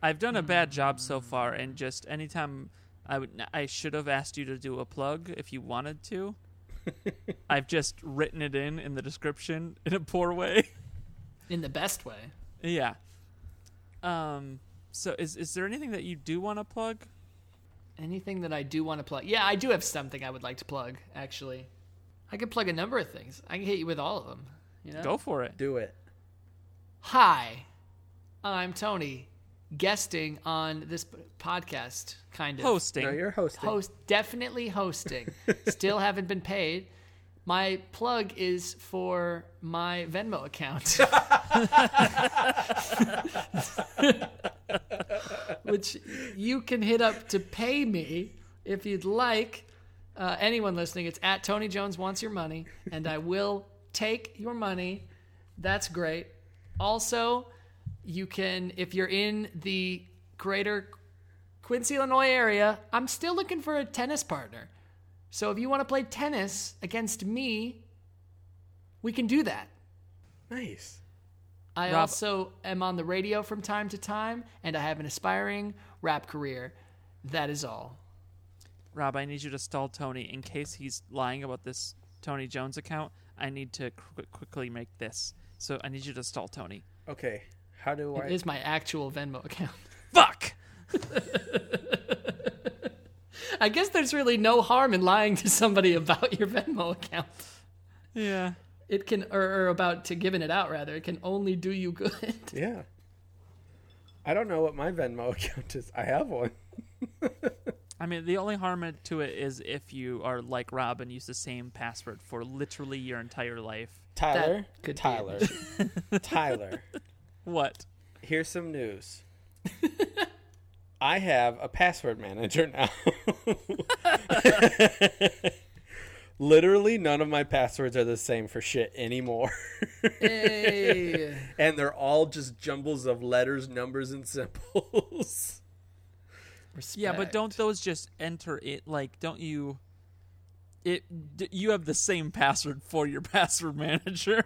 I've done a bad job so far, and just anytime I would, I should have asked you to do a plug if you wanted to. I've just written it in in the description in a poor way. In the best way. yeah. Um. So, is is there anything that you do want to plug? Anything that I do want to plug? Yeah, I do have something I would like to plug. Actually, I could plug a number of things. I can hit you with all of them. You know. Go for it. do it. Hi, I'm Tony, guesting on this podcast. Kind of Hosting. No, you're hosting. host, definitely hosting. Still haven't been paid. My plug is for my Venmo account, which you can hit up to pay me if you'd like. Uh, anyone listening, it's at Tony Jones wants your money, and I will take your money. That's great. Also, you can if you're in the greater Quincy, Illinois area, I'm still looking for a tennis partner. So if you want to play tennis against me, we can do that. Nice. I Rob- also am on the radio from time to time, and I have an aspiring rap career. That is all. Rob, I need you to stall Tony in case he's lying about this Tony Jones account. I need to qu- quickly make this. So I need you to stall Tony. Okay. How do I? It is my actual Venmo account. Fuck! I guess there's really no harm in lying to somebody about your Venmo account. Yeah. It can, or, or about to giving it out rather. It can only do you good. yeah. I don't know what my Venmo account is. I have one. I mean, the only harm to it is if you are like Rob and use the same password for literally your entire life. Tyler. That could be Tyler. Tyler. What? Here's some news. I have a password manager now. Literally, none of my passwords are the same for shit anymore. Hey. and they're all just jumbles of letters, numbers, and symbols. Yeah, but don't those just enter it? Like, don't you? It d- you have the same password for your password manager.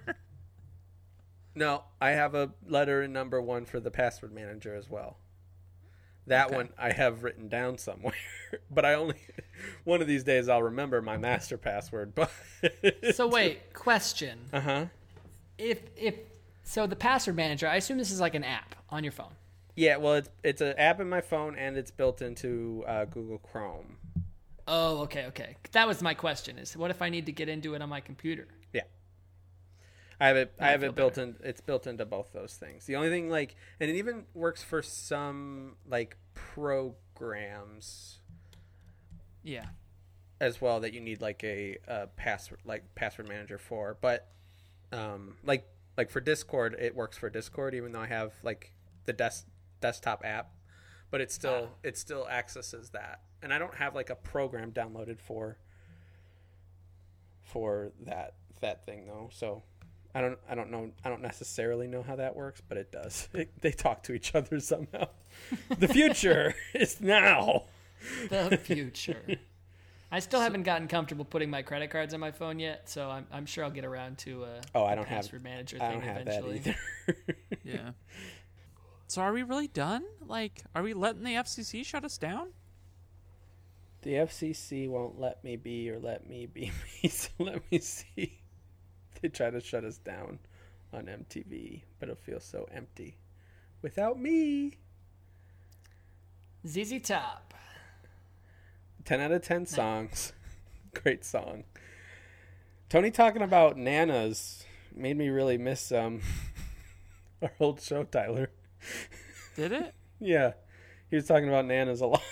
No, I have a letter and number one for the password manager as well. That Okay. one I have written down somewhere, but I only one of these days I'll remember my master password. But So wait, question. uh huh. If if so, the password manager. I assume this is like an app on your phone. Yeah, well, it's it's an app in my phone and it's built into uh, Google Chrome. Oh, okay, okay. That was my question. Is what if I need to get into it on my computer? I have it. I I have it built in. It's built into both those things. The only thing, like, and it even works for some like programs yeah. as well that you need like a, a password like password manager for. But um, like like for Discord, it works for Discord, even though I have like the desk desktop app, but it still it still accesses that, and I don't have like a program downloaded for for that that thing though. So I don't I don't know I don't necessarily know how that works, but it does. It, they talk to each other somehow. the future is now. The future. I still haven't gotten comfortable putting my credit cards on my phone yet, so I'm, I'm sure I'll get around to uh, Oh, I don't have password manager I thing don't have eventually. that either. Yeah. so are we really done? Like, are we letting the FCC shut us down? The FCC won't let me be or let me be me. So let me see. They try to shut us down on MTV, but it feels so empty without me. ZZ Top. 10 out of 10 songs. Great song. Tony talking about nanas made me really miss um our old show, Tyler. Did it? Yeah. He was talking about nanas a lot.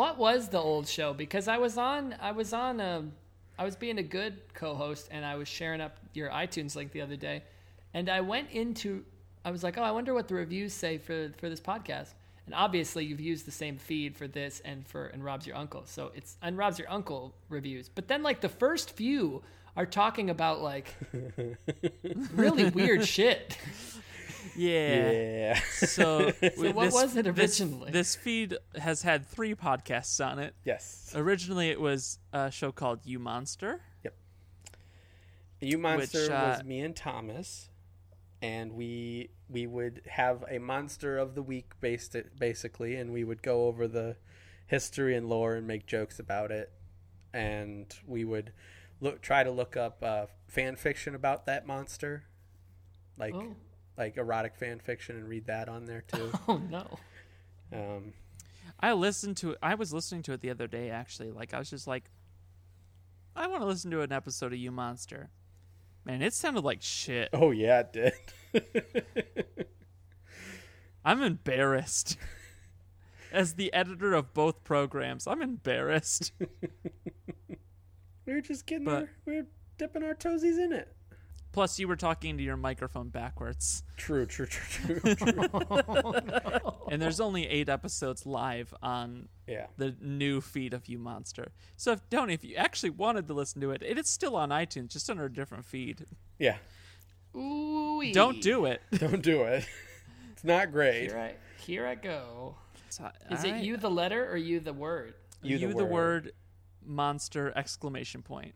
What was the old show? Because I was on, I was on, um, I was being a good co-host, and I was sharing up your iTunes link the other day, and I went into, I was like, oh, I wonder what the reviews say for for this podcast, And obviously, you've used the same feed for this and for and Rob's your uncle. So it's and Rob's your uncle reviews. But then like the first few are talking about like really weird shit. Yeah. Yeah. So, we- what was it this- originally? This, feed has had three podcasts on it. yes. Originally, it was a show called You Monster. Yep. You monster Which, uh, was me and Thomas, and we we would have a monster of the week based it basically, and we would go over the history and lore and make jokes about it, and we would look try to look up uh, fan fiction about that monster, like Oh. Like erotic fan fiction, and read that on there too. Oh no. um, I listened to it. I was listening to it the other day, actually. Like, I was just like, I want to listen to an episode of You Monster. Man, it sounded like shit. oh yeah, it did. I'm embarrassed. As the editor of both programs, I'm embarrassed. we were just getting But- our, we were dipping our toesies in it. Plus, you were talking to your microphone backwards. True, true, true, true. true. And there's only eight episodes live on yeah. the new feed of You Monster. So, if, Tony, if you actually wanted to listen to it, it is still on iTunes, just under a different feed. Yeah. Ooh. Don't do it. Don't do it. It's not great. Here I here I go. So, Is I- it you the letter or you the word? You you, the the, word. word monster exclamation point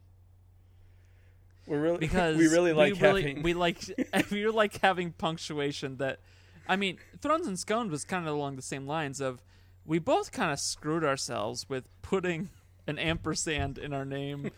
We're really because we really like we really, having we like we like having punctuation that I mean Thrones and Scones was kind of along the same lines of we both kind of screwed ourselves with putting an ampersand in our name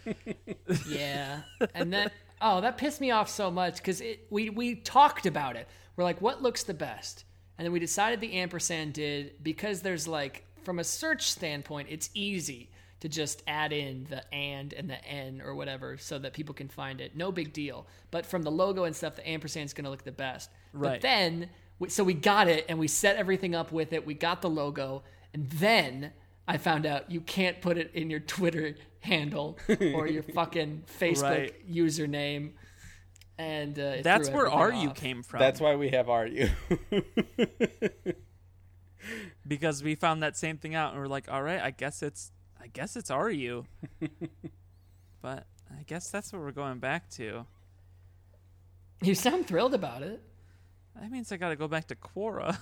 Yeah. and then oh, that pissed me off so much because we we talked about it. We're like, what looks the best? And then we decided the ampersand did because there's like from a search standpoint, it's easy to just add in the and and the n or whatever so that people can find it. No big deal. But from the logo and stuff, the ampersand's going to look the best. Right. But then so we got it and we set everything up with it. We got the logo and then I found out you can't put it in your Twitter handle or your fucking Facebook Right. username. And uh, that's where everything are you off. came from That's why we have RU. because we found that same thing out and we're like all right I guess it's I guess it's Are You. but I guess that's what we're going back to You sound thrilled about it. that means I got to go back to Quora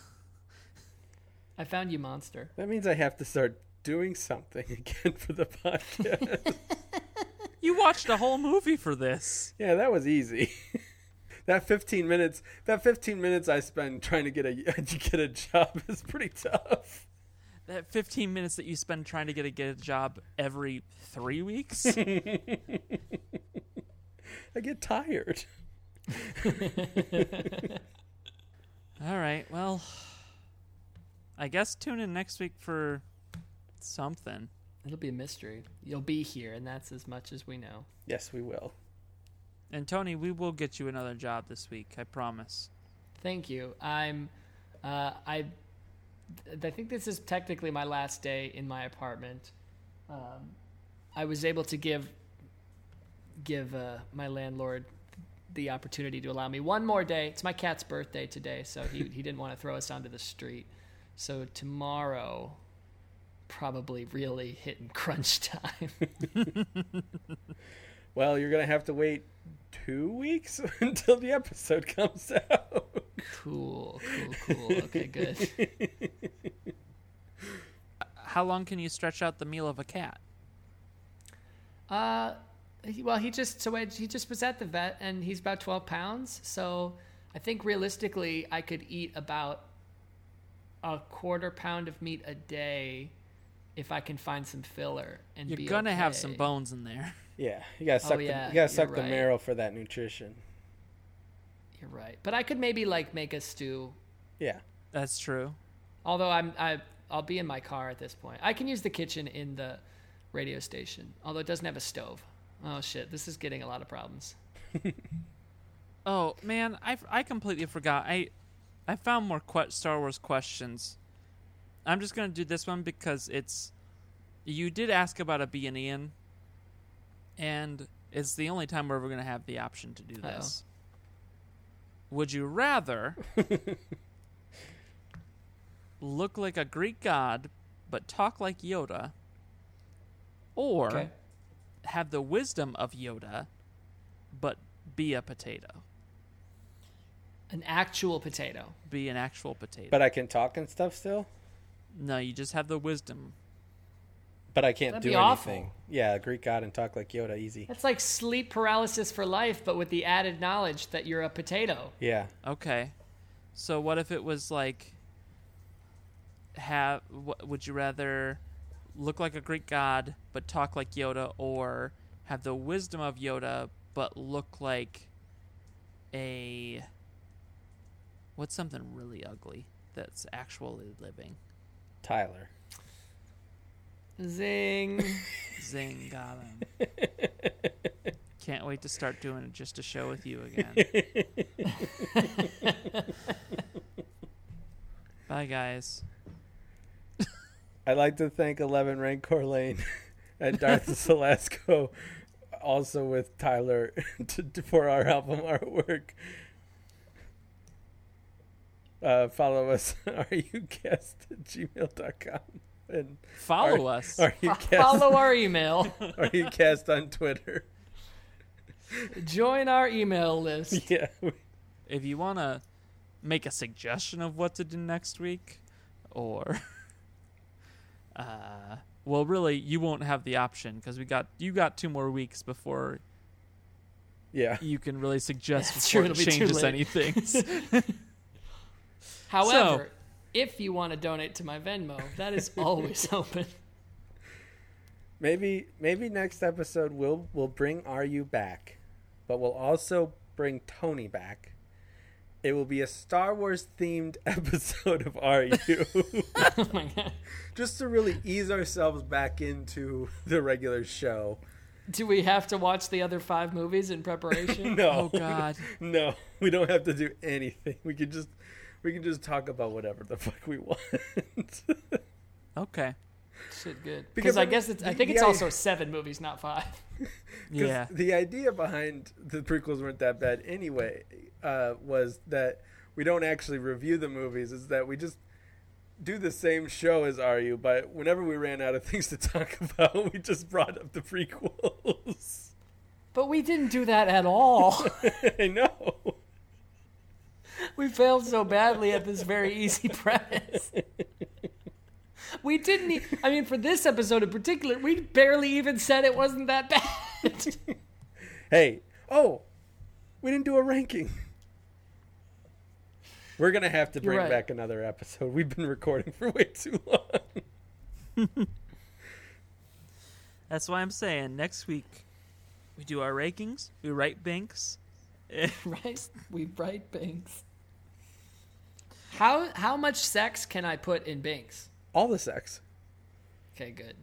I found you, monster. that means I have to start doing something again for the podcast. you watched a whole movie for this yeah, that was easy. that 15 minutes, that 15 minutes I spend trying to get a get a job is pretty tough. That 15 minutes that you spend trying to get a, get a job every three weeks I get tired. all right well i guess tune in next week for something It'll be a mystery. You'll be here, and that's as much as we know. Yes, we will. and tony we will get you another job this week i promise Thank you. I'm. Uh, I. I think this is technically my last day in my apartment. Um, I was able to give give uh, my landlord the opportunity to allow me one more day. It's my cat's birthday today, so he he didn't want to throw us onto the street. So tomorrow, probably really hitting crunch time. Well, you're gonna have to wait two weeks until the episode comes out. Cool, cool, cool. Okay, good. how long can you stretch out the meal of a cat Uh, he- well, he just so I, he just was at the vet, and he's about twelve pounds. So I think realistically, I could eat about a quarter pound of meat a day if I can find some filler. And you're be gonna have some bones in there Yeah, you gotta suck. Oh, yeah, the, you gotta suck the right. marrow for that nutrition. You're right, but I could maybe like make a stew. Yeah, that's true Although I'm I I'll be in my car at this point. I can use the kitchen in the radio station, although it doesn't have a stove. Oh shit, this is getting a lot of problems. Oh man, I, I completely forgot. I I found more que- Star Wars questions. I'm just gonna do this one because it's you did ask about a B and Ian, and it's the only time we're ever gonna have the option to do Uh-oh. this. Would you rather look like a Greek god but talk like Yoda, or Okay. have the wisdom of Yoda but be a potato, An actual potato. be an actual potato. But I can talk and stuff still. no, you just have the wisdom. But I can't That'd do anything. awful. Yeah, Greek god and talk like Yoda, easy. That's like sleep paralysis for life, but with the added knowledge that you're a potato. Yeah. Okay, so what if it was like have? wh- Would you rather look like a Greek god but talk like Yoda, or have the wisdom of Yoda but look like a what's something really ugly that's actually living? Tyler. Zing. Zing, got him. Can't wait to start doing it just to show with you again. Bye, guys. I'd like to thank Eleven Rancor Lane and Darth Salasco, also with Tyler, to, to- for our album artwork. Uh, follow us rucast at gmail.com and Follow Are- us. rucast, Follow our email. Are you cast on Twitter. Join our email list. Yeah, if you want to make a suggestion of what to do next week, or uh, well, really, you won't have the option because we got you got two more weeks before yeah. you can really suggest That's before true, it it'll be too changes anything. However, if you want to donate to my Venmo, that is always open. Maybe maybe next episode we'll we'll bring RU back, but we'll also bring Tony back. It will be a Star Wars themed episode of RU. oh my god. just to really ease ourselves back into the regular show. Do we have to watch the other five movies in preparation? No, oh God. no, we don't have to do anything. We could just we can just talk about whatever the fuck we want. Okay. Shit, good. Because I I guess it's. I think it's idea- also seven movies, not five. Yeah. The idea behind the prequels weren't that bad anyway. Uh, was that we don't actually review the movies. Is that we just do the same show as RU, but whenever we ran out of things to talk about, we just brought up the prequels. But we didn't do that at all. I know. We failed so badly at this very easy premise. We didn't. E- I mean, for this episode in particular, we barely even said it wasn't that bad. Hey, oh, we didn't do a ranking. We're gonna have to bring right. back another episode. We've been recording for way too long. That's why I'm saying next week we do our rankings. We write banks. right? We write Binks. How how much sex can I put in Binks? All the sex. Okay, good.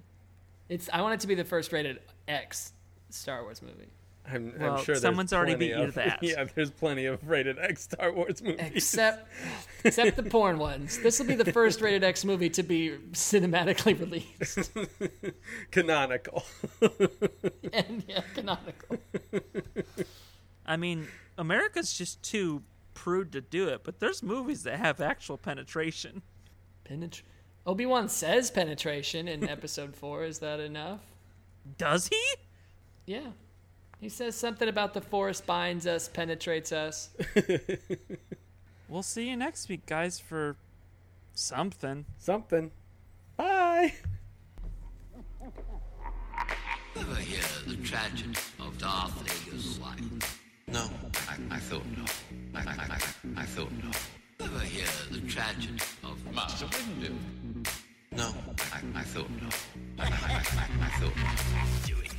It's. I want it to be the first rated X Star Wars movie. I'm, Well, I'm sure someone's already plenty beat you to that. Yeah, there's plenty of rated X Star Wars movies. Except, except the porn ones. This will be the first rated X movie to be cinematically released canonical. and yeah, canonical. I mean, America's just too prude to do it, but there's movies that have actual penetration. Penetra- Obi Wan says penetration in Episode Four. Is that enough? Does he? Yeah. He says something about the force binds us, penetrates us. We'll see you next week, guys, for something. Something. Bye. Ever hear the tragedy of Darth Vader's life? No, I, I thought no. I, I, I, I thought no. Ever hear the tragedy of Master Windu. No, I, I thought no. I, I, I, I, I thought no. Do it.